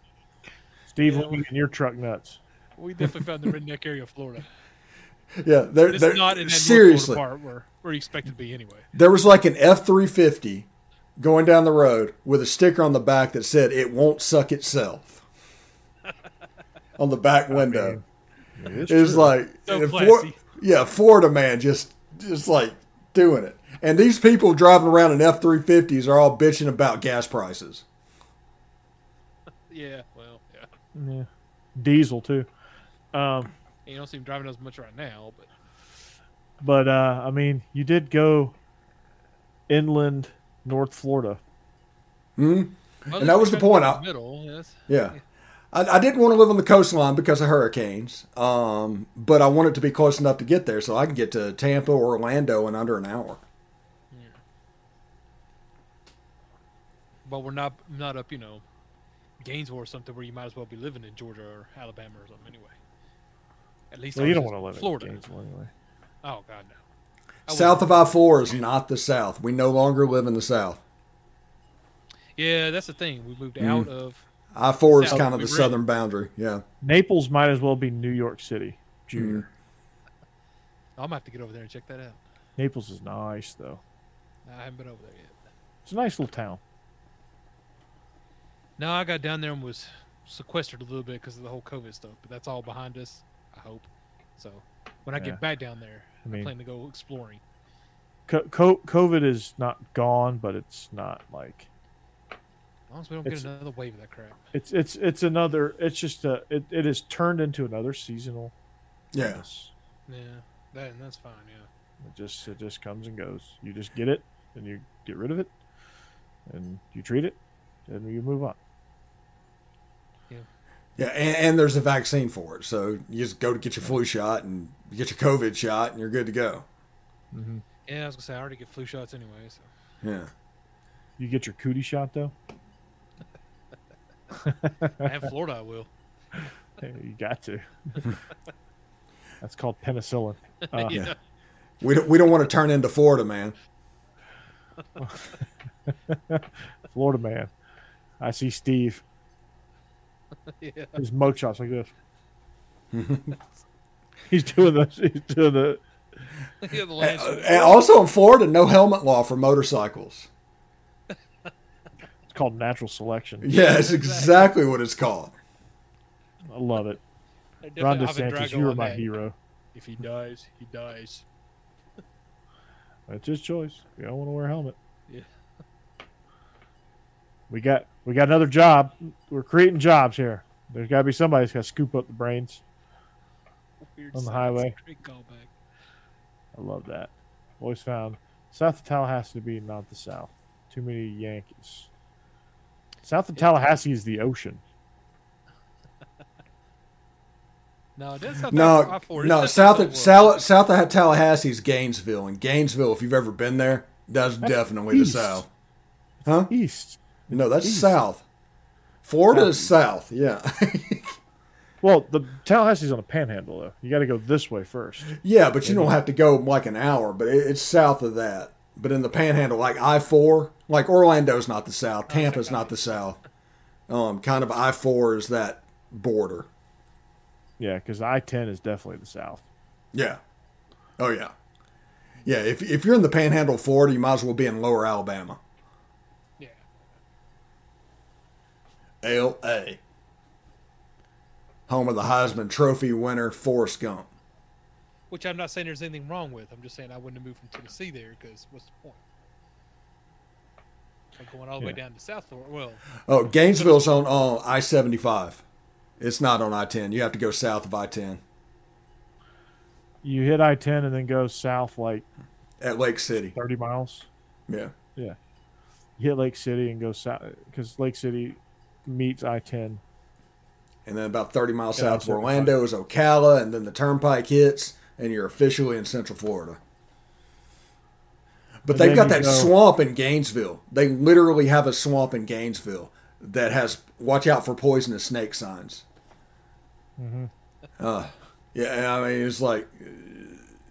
Steve, Yeah, look at your truck nuts. we definitely found the redneck area of Florida. Yeah, they're, It's they're not in that seriously. Part where where you expect it to be anyway. There was like an F three fifty going down the road with a sticker on the back that said "It won't suck itself" on the back window. It It was like So and classy. yeah, Florida man just just like doing it. And these people driving around in F three fifties are all bitching about gas prices. Yeah, well, yeah. yeah. diesel too. Um, You don't see him driving as much right now, but but uh, I mean, you did go inland, North Florida. Hmm? Well, And that was the point. I- the middle, yes. Yeah. I, I didn't want to live on the coastline because of hurricanes, um, but I wanted to be close enough to get there so I can get to Tampa or Orlando in under an hour. But we're not not up, you know, Gainesville or something where you might as well be living in Georgia or Alabama or something anyway. At least Well, you don't want to live Florida. in Gainesville anyway. Oh God, no. I South wouldn't. of I 4 is not the South. We no longer live in the South. Yeah, that's the thing. We moved Mm. out of. I 4 is kind of the ran- southern boundary. Yeah. Naples might as well be New York City, Junior. I'm gonna have to get over there and check that out. Naples is nice though. I haven't been over there yet. It's a nice little town. No, I got down there and was sequestered a little bit because of the whole COVID stuff, but that's all behind us. I hope. So when I Yeah. get back down there, I I, mean- plan to go exploring. Co- co- COVID is not gone, but it's not like As long as we don't It's- get another wave of that crap. it's it's it's another. It's just a. It, it has turned into another seasonal. Yeah. Yeah, that that's fine. Yeah. It just it just comes and goes. You just get it and you get rid of it, and you treat it, and you move on. Yeah. And, and there's a vaccine for it. So you just go to get your flu shot and you get your COVID shot and you're good to go. Yeah, I was gonna say I already get flu shots anyway. So Yeah. You get your cootie shot though. I have Florida. I will. You got to. That's called penicillin. Uh, yeah. We don't, we don't want to turn into Florida, man. Florida man. I see Steve. yeah. His mug shots like this. he's doing the. He's doing the. yeah, the And, last and also in Florida, no helmet law for motorcycles. It's called natural selection. Yeah, it's exactly what it's called. I love it. They're Ron DeSantis, you are my that. hero. If he dies, he dies. That's his choice. You don't want to wear a helmet. Yeah. We got we got another job. We're creating jobs here. There's got to be somebody who's got to scoop up the brains. Weird On the highway. Great callback. I love that. Always found south of Tallahassee to be not the south. Too many Yankees. South of Tallahassee is the ocean. No, that's not No, no. South of south, south of Tallahassee is Gainesville, and Gainesville, if you've ever been there, that's, That's definitely east. the south. Huh? East. No, that's East. south. Florida is south. Yeah, Well, the Tallahassee's on the panhandle though. You got to go this way first. yeah, but you don't have to go like an hour. But it, it's south of that. But in the Panhandle, like I four, like Orlando's not the south, Tampa's not the south. Um, kind of I four is that border. Yeah, because I ten is definitely the south. Yeah. Oh yeah. Yeah, if if you're in the Panhandle, Florida, you might as well be in Lower Alabama. Yeah. L.A. Home of the Heisman Trophy winner Forrest Gump. Which I'm not saying there's anything wrong with. I'm just saying I wouldn't have moved from Tennessee there because what's the point? Like going all the way down to South Florida. Well, Oh, Gainesville's on uh, I seventy five. It's not on I ten. You have to go south of I ten You hit I ten and then go south like at Lake City. thirty miles. Yeah. Yeah. You hit Lake City and go south because Lake City meets I ten. And then about 30 miles Yeah, south of Orlando is Ocala, and then the turnpike hits, and you're officially in Central Florida. But And they've got that go- swamp in Gainesville. They literally have a swamp in Gainesville that has watch out for poisonous snake signs. Mm-hmm. Uh, yeah, I mean, it's like,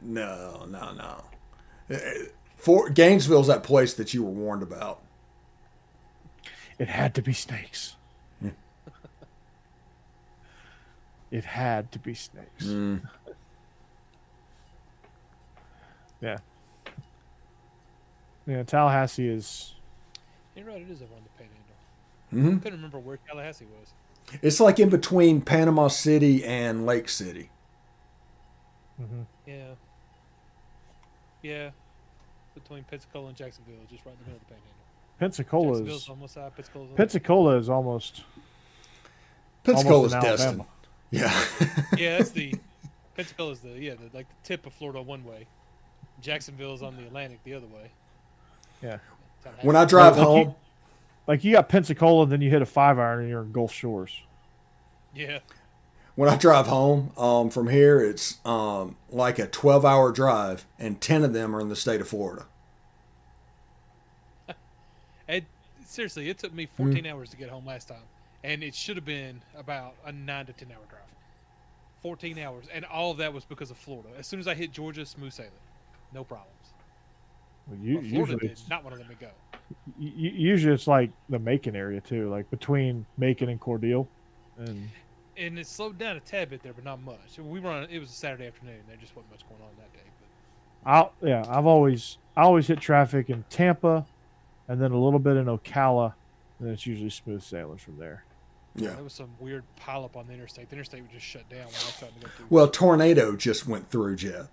no, no, no. For Gainesville's that place that you were warned about. It had to be snakes. It had to be snakes. Mm. Yeah. Yeah, Tallahassee is you're right. It is over on the Panhandle. hmm I couldn't remember where Tallahassee was. It's like in between Panama City and Lake City. Mm-hmm. Yeah. Yeah. Between Pensacola and Jacksonville, just right in the middle of the Panhandle. Pensacola is on one Pensacola's Pensacola is almost Pensacola is in destined. Alabama. Yeah. yeah, that's the Pensacola's the yeah, the, like the tip of Florida one way. Jacksonville is on the Atlantic the other way. Yeah. When I drive Like, you- home, like you got Pensacola, then you hit a five iron and you're in Gulf Shores. yeah, when I drive home um, from here, it's um, like a 12 hour drive, and 10 of them are in the state of Florida. it, seriously, it took me 14 hours to get home last time, and it should have been about a nine to 10 hour drive. 14 hours, and all of that was because of Florida. As soon as I hit Georgia, smooth sailing, no problems. Well, you, Florida did it's, not want to let me go. usually it's like the Macon area too, like between Macon and Cordele, and And it slowed down a tad bit there, but not much. We were on. It was a Saturday afternoon. There just wasn't much going on that day. But I'll yeah, I've always I always hit traffic in Tampa, and then a little bit in Ocala, and it's usually smooth sailing from there. Yeah. there was some weird pileup on the interstate. The interstate was just shut down when I was trying to go through. Well, tornado just went through, Jeff.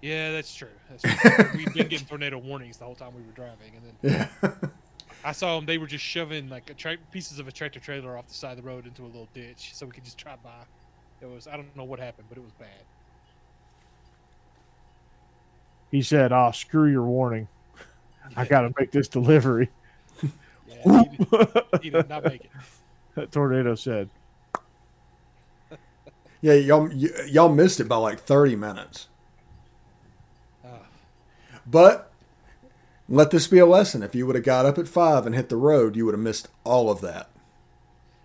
Yeah, that's true. That's true. We've been getting tornado warnings the whole time we were driving, and then Yeah. I saw them. They were just shoving like a tra- pieces of a tractor trailer off the side of the road into a little ditch, so we could just drive by. It was I don't know what happened, but it was bad. He said, "Ah, screw your warning. I got to make this delivery." Yeah, he, did, he did not make it. that tornado said, yeah, y'all, y- y'all missed it by like 30 minutes. Uh, But let this be a lesson. If you would have got up at 5 and hit the road, you would have missed all of that.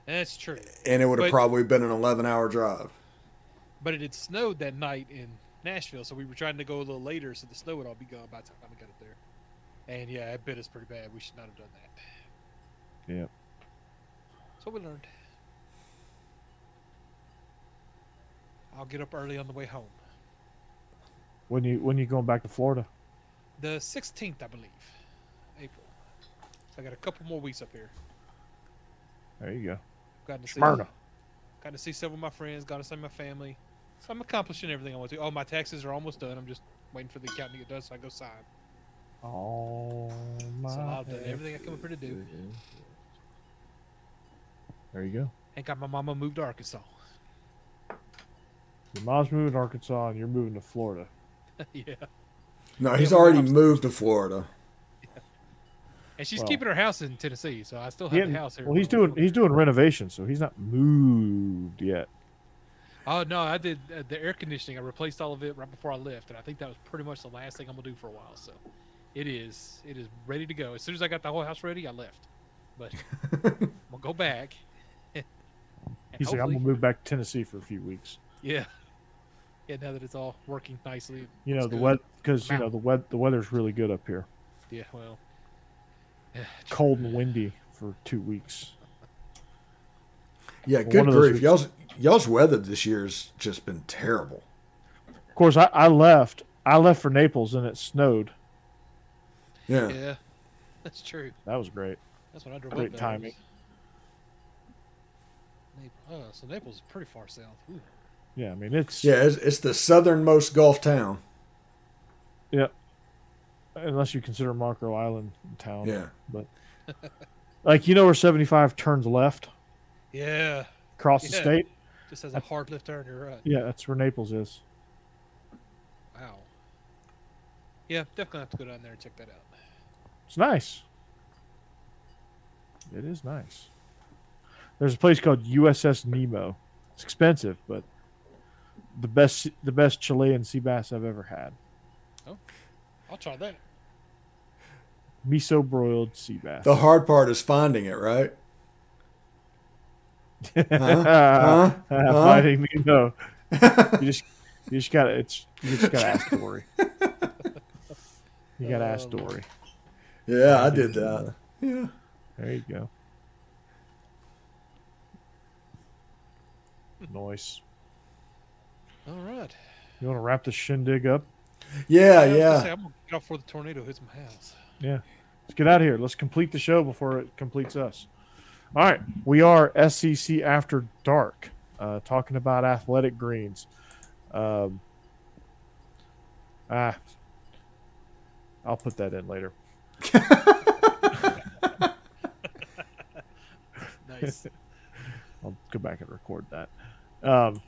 that's true. And it would have But- probably been an 11 hour drive. But it had snowed that night in Nashville, so we were trying to go a little later, so the snow would all be gone by the time we got up there. And yeah, it bit us pretty bad. We should not have done that. "Yeah, So we learned. I'll get up early on the way home. when you when you going back to Florida?" The 16th, I believe, April. So I got a couple more weeks up here. There you go, Got to see, Smyrna. got to see several of my friends. Got to see my family. So I'm accomplishing everything I want to. Oh, my taxes are almost done. I'm just waiting for the accountant to get done so I go sign. Oh my! So I've done everything I come up here to do. There you go. And got my mama moved to Arkansas. Your mom's moving to Arkansas, and you're moving to Florida. yeah. No, he's but already moved to Florida. And she's Well- keeping her house in Tennessee, so I still have the house here. well, he's doing he's doing renovations, so he's not moved yet. Oh no, I did uh, the air conditioning. I replaced all of it right before I left, and I think that was pretty much the last thing I'm gonna do for a while. So, it is it is ready to go. As soon as I got the whole house ready, I left. But I'm gonna go back. And He's like, I'm gonna move back to Tennessee for a few weeks. Yeah, yeah. Now that it's all working nicely. You know the good. wet because you know the wet the weather's really good up here. Yeah, well. Yeah, Cold and windy for two weeks. Yeah, One good grief. weeks- Y'all's, y'all's weather this year's just been terrible. Of course, I, I left I left for Naples and it snowed. Yeah. Yeah, that's true. That was great. That's what I drove. Great up timing. Naples. Oh, so Naples is pretty far south. Ooh. Yeah, I mean it's Yeah, it's, it's the southernmost Gulf town. Yeah, unless you consider Marco Island a town. Yeah. But like you know where seventy five turns left Yeah, across the state? just has a hard left turn. You're right. Yeah, that's where Naples is. Wow. Yeah, definitely have to go down there and check that out. It's nice. It is nice. There's a place called USS Nemo. It's expensive, but the best the best Chilean sea bass I've ever had. Oh, I'll try that. Miso broiled sea bass. The hard part is finding it, right? Huh? Uh, Huh? Finding Nemo. You just you just gotta it's you just gotta ask Dory. You gotta ask Oh, Dory. Yeah, I did that. Yeah. There you go. Nice. All right. You want to wrap this shindig up? Yeah, I yeah. say, I'm gonna get off before the tornado hits my house. Yeah. Let's get out of here. Let's complete the show before it completes us. All right. We are SEC After Dark, uh, talking about athletic greens. Um, ah, I'll put that in later. Nice. I'll go back and record that. Um,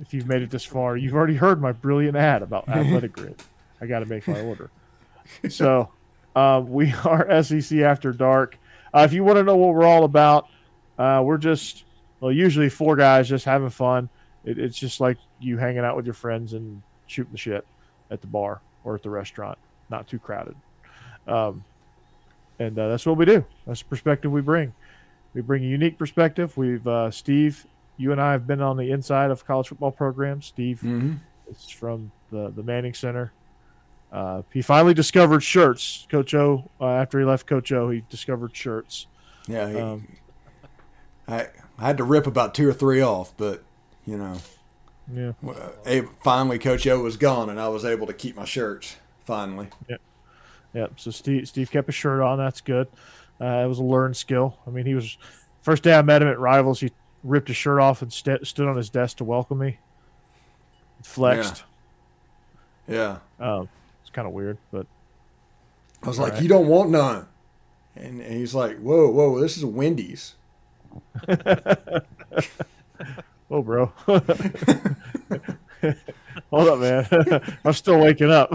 if you've made it this far, you've already heard my brilliant ad about athletic grid. I got to make my order. So, uh, we are SEC After Dark. Uh, if you want to know what we're all about, uh, we're just, well, usually four guys just having fun. It, it's just like you hanging out with your friends and shooting the shit at the bar or at the restaurant, not too crowded. Um, and uh, that's what we do. That's the perspective we bring. We bring a unique perspective. We've uh, Steve, you and I have been on the inside of college football programs. Steve hmm is from the the Manning Center. Uh, he finally discovered shirts. Coach O, uh, after he left Coach O, he discovered shirts. Yeah. he- Um, I, I had to rip about two or three off, but, you know, Yeah, finally Coach O was gone and I was able to keep my shirts. Finally. yeah. So Steve Steve kept his shirt on. That's good. Uh, it was a learned skill. I mean, he was first day I met him at Rivals. He ripped his shirt off and st- stood on his desk to welcome me. Flexed. Yeah. Um, it's kind of weird, but I was like, right. you don't want none. And, and he's like, whoa, whoa, this is Wendy's. Oh, bro. Hold up, man. I'm still waking up.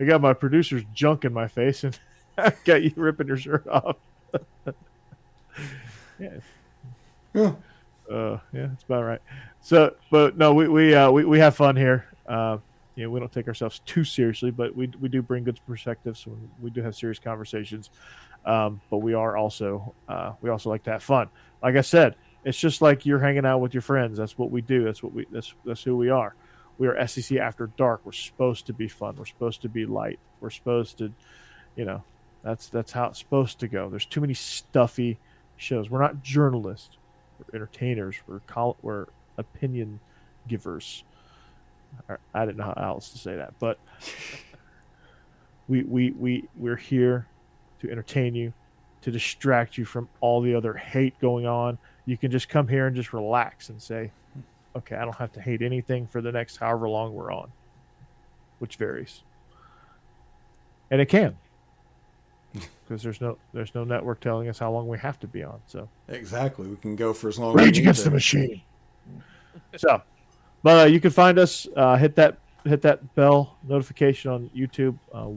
I got my producer's junk in my face, and I got you ripping your shirt off. Yeah, Yeah. uh, yeah, that's about right. So, but no, we we uh, we, we have fun here. Uh, you know, we don't take ourselves too seriously, but we we do bring good perspectives. So we do have serious conversations. Um, but we are also uh, we also like to have fun. Like I said, it's just like you're hanging out with your friends. That's what we do. That's what we that's that's who we are. We are SEC after dark. We're supposed to be fun. We're supposed to be light. We're supposed to, you know, that's that's how it's supposed to go. There's too many stuffy shows. We're not journalists. We're entertainers. We're col- we're opinion givers. I didn't know how else to say that, but we we we we're here to entertain you, to distract you from all the other hate going on. You can just come here and just relax and say, "Okay, I don't have to hate anything for the next however long we're on," which varies, and it can because there's no there's no network telling us how long we have to be on. So Exactly. We can go for as long as we Rage Against to. the Machine. so, but uh, you can find us. Uh, hit that hit that bell notification on YouTube. Uh,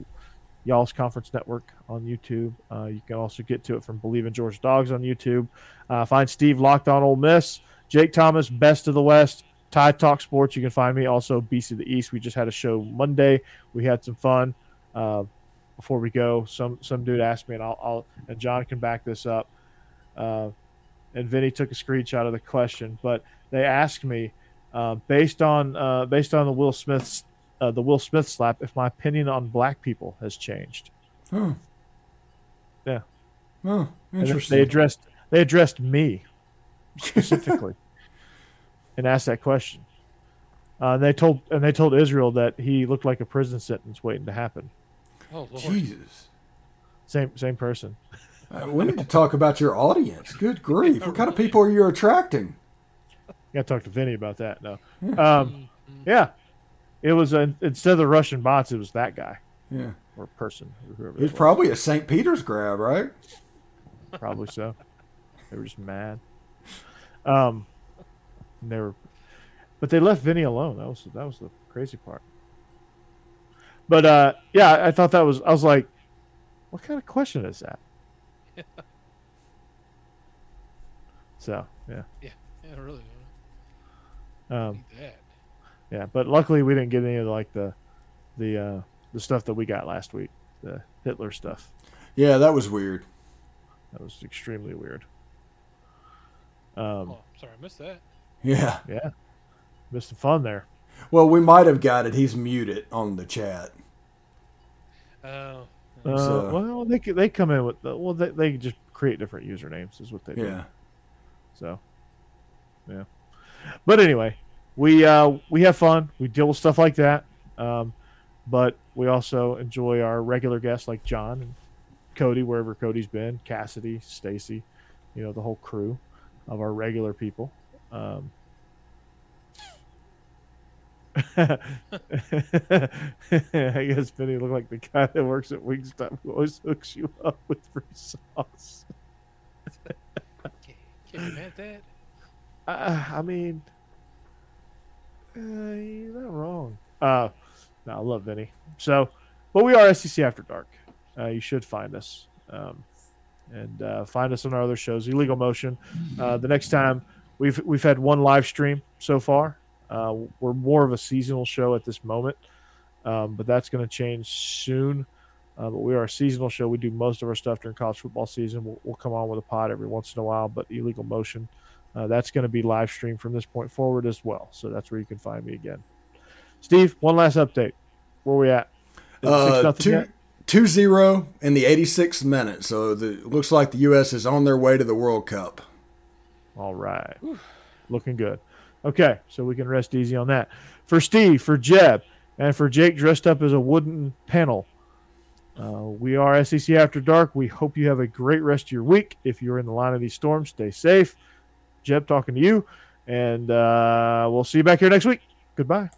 Y'all's Conference Network on YouTube. Uh, you can also get to it from Bleav in Georgia Dogs on YouTube. Uh, find Steve Locked on Ole Miss. Jake Thomas, Best of the West. Tide Talk Sports. You can find me also Beast of the East. We just had a show Monday. We had some fun. Uh, before we go, some some dude asked me, and I'll, I'll and John can back this up. Uh, and Vinny took a screenshot of the question, but they asked me uh, based on uh, based on the Will Smith's uh, the Will Smith slap if my opinion on black people has changed. Oh. Yeah. Oh, And interesting. they addressed they addressed me specifically and asked that question. Uh, they told and they told Israel that he looked like a prison sentence waiting to happen. Oh Lord. Jesus. Same same person. Uh, we need to talk about your audience. Good grief. What kind of people are you attracting? Got to talk to Vinny about that. No, um, yeah, it was uh, instead of the Russian bots, it was that guy Yeah. or person or whoever. He's it was. probably a St. Peter's grab, right? probably so. They were just mad. Um, and they were, but they left Vinny alone. That was that was the crazy part. But uh, yeah, I thought that was. I was like, what kind of question is that? so yeah, Yeah, yeah, really. um, that. yeah. But luckily, we didn't get any of like the the uh, the stuff that we got last week, the Hitler stuff. Yeah, that was weird. That was extremely weird. Um, Oh, sorry, I missed that. Yeah. yeah, missed the fun there. Well, we might have got it. He's muted on the chat. Oh, Uh, So- well, they they come in with the, well, they they just create different usernames is what they do. Yeah. So, yeah. But anyway, we uh we have fun. We deal with stuff like that. Um, but we also enjoy our regular guests like John and Cody, wherever Cody's been, Cassidy, Stacy, you know, the whole crew of our regular people. Um, I guess Benny looked like the guy that works at Wingstop who always hooks you up with free sauce. can't, can't be that. Uh, I mean, uh, you're not wrong. Uh, no, I love Vinny. So, but we are SEC After Dark. Uh, you should find us. Um, and uh, find us on our other shows, Illegal Motion. Uh, the next time we've we've had one live stream so far. Uh, we're more of a seasonal show at this moment, um, but that's going to change soon. Uh, but we are a seasonal show. We do most of our stuff during college football season. We'll, we'll come on with a pod every once in a while, but Illegal Motion uh, that's going to be live streamed from this point forward as well. So that's where you can find me again. Steve, one last update. Where we at? Uh, two, yet? two zero in the 86th minute. So the, it looks like the U.S. is on their way to the World Cup. All right. Looking good. Okay, so we can rest easy on that. For Steve, for Jeb, and for Jake dressed up as a wooden panel, uh, we are SEC After Dark. We hope you have a great rest of your week. If you're in the line of these storms, stay safe. Jeb talking to you, and uh, we'll see you back here next week. Goodbye.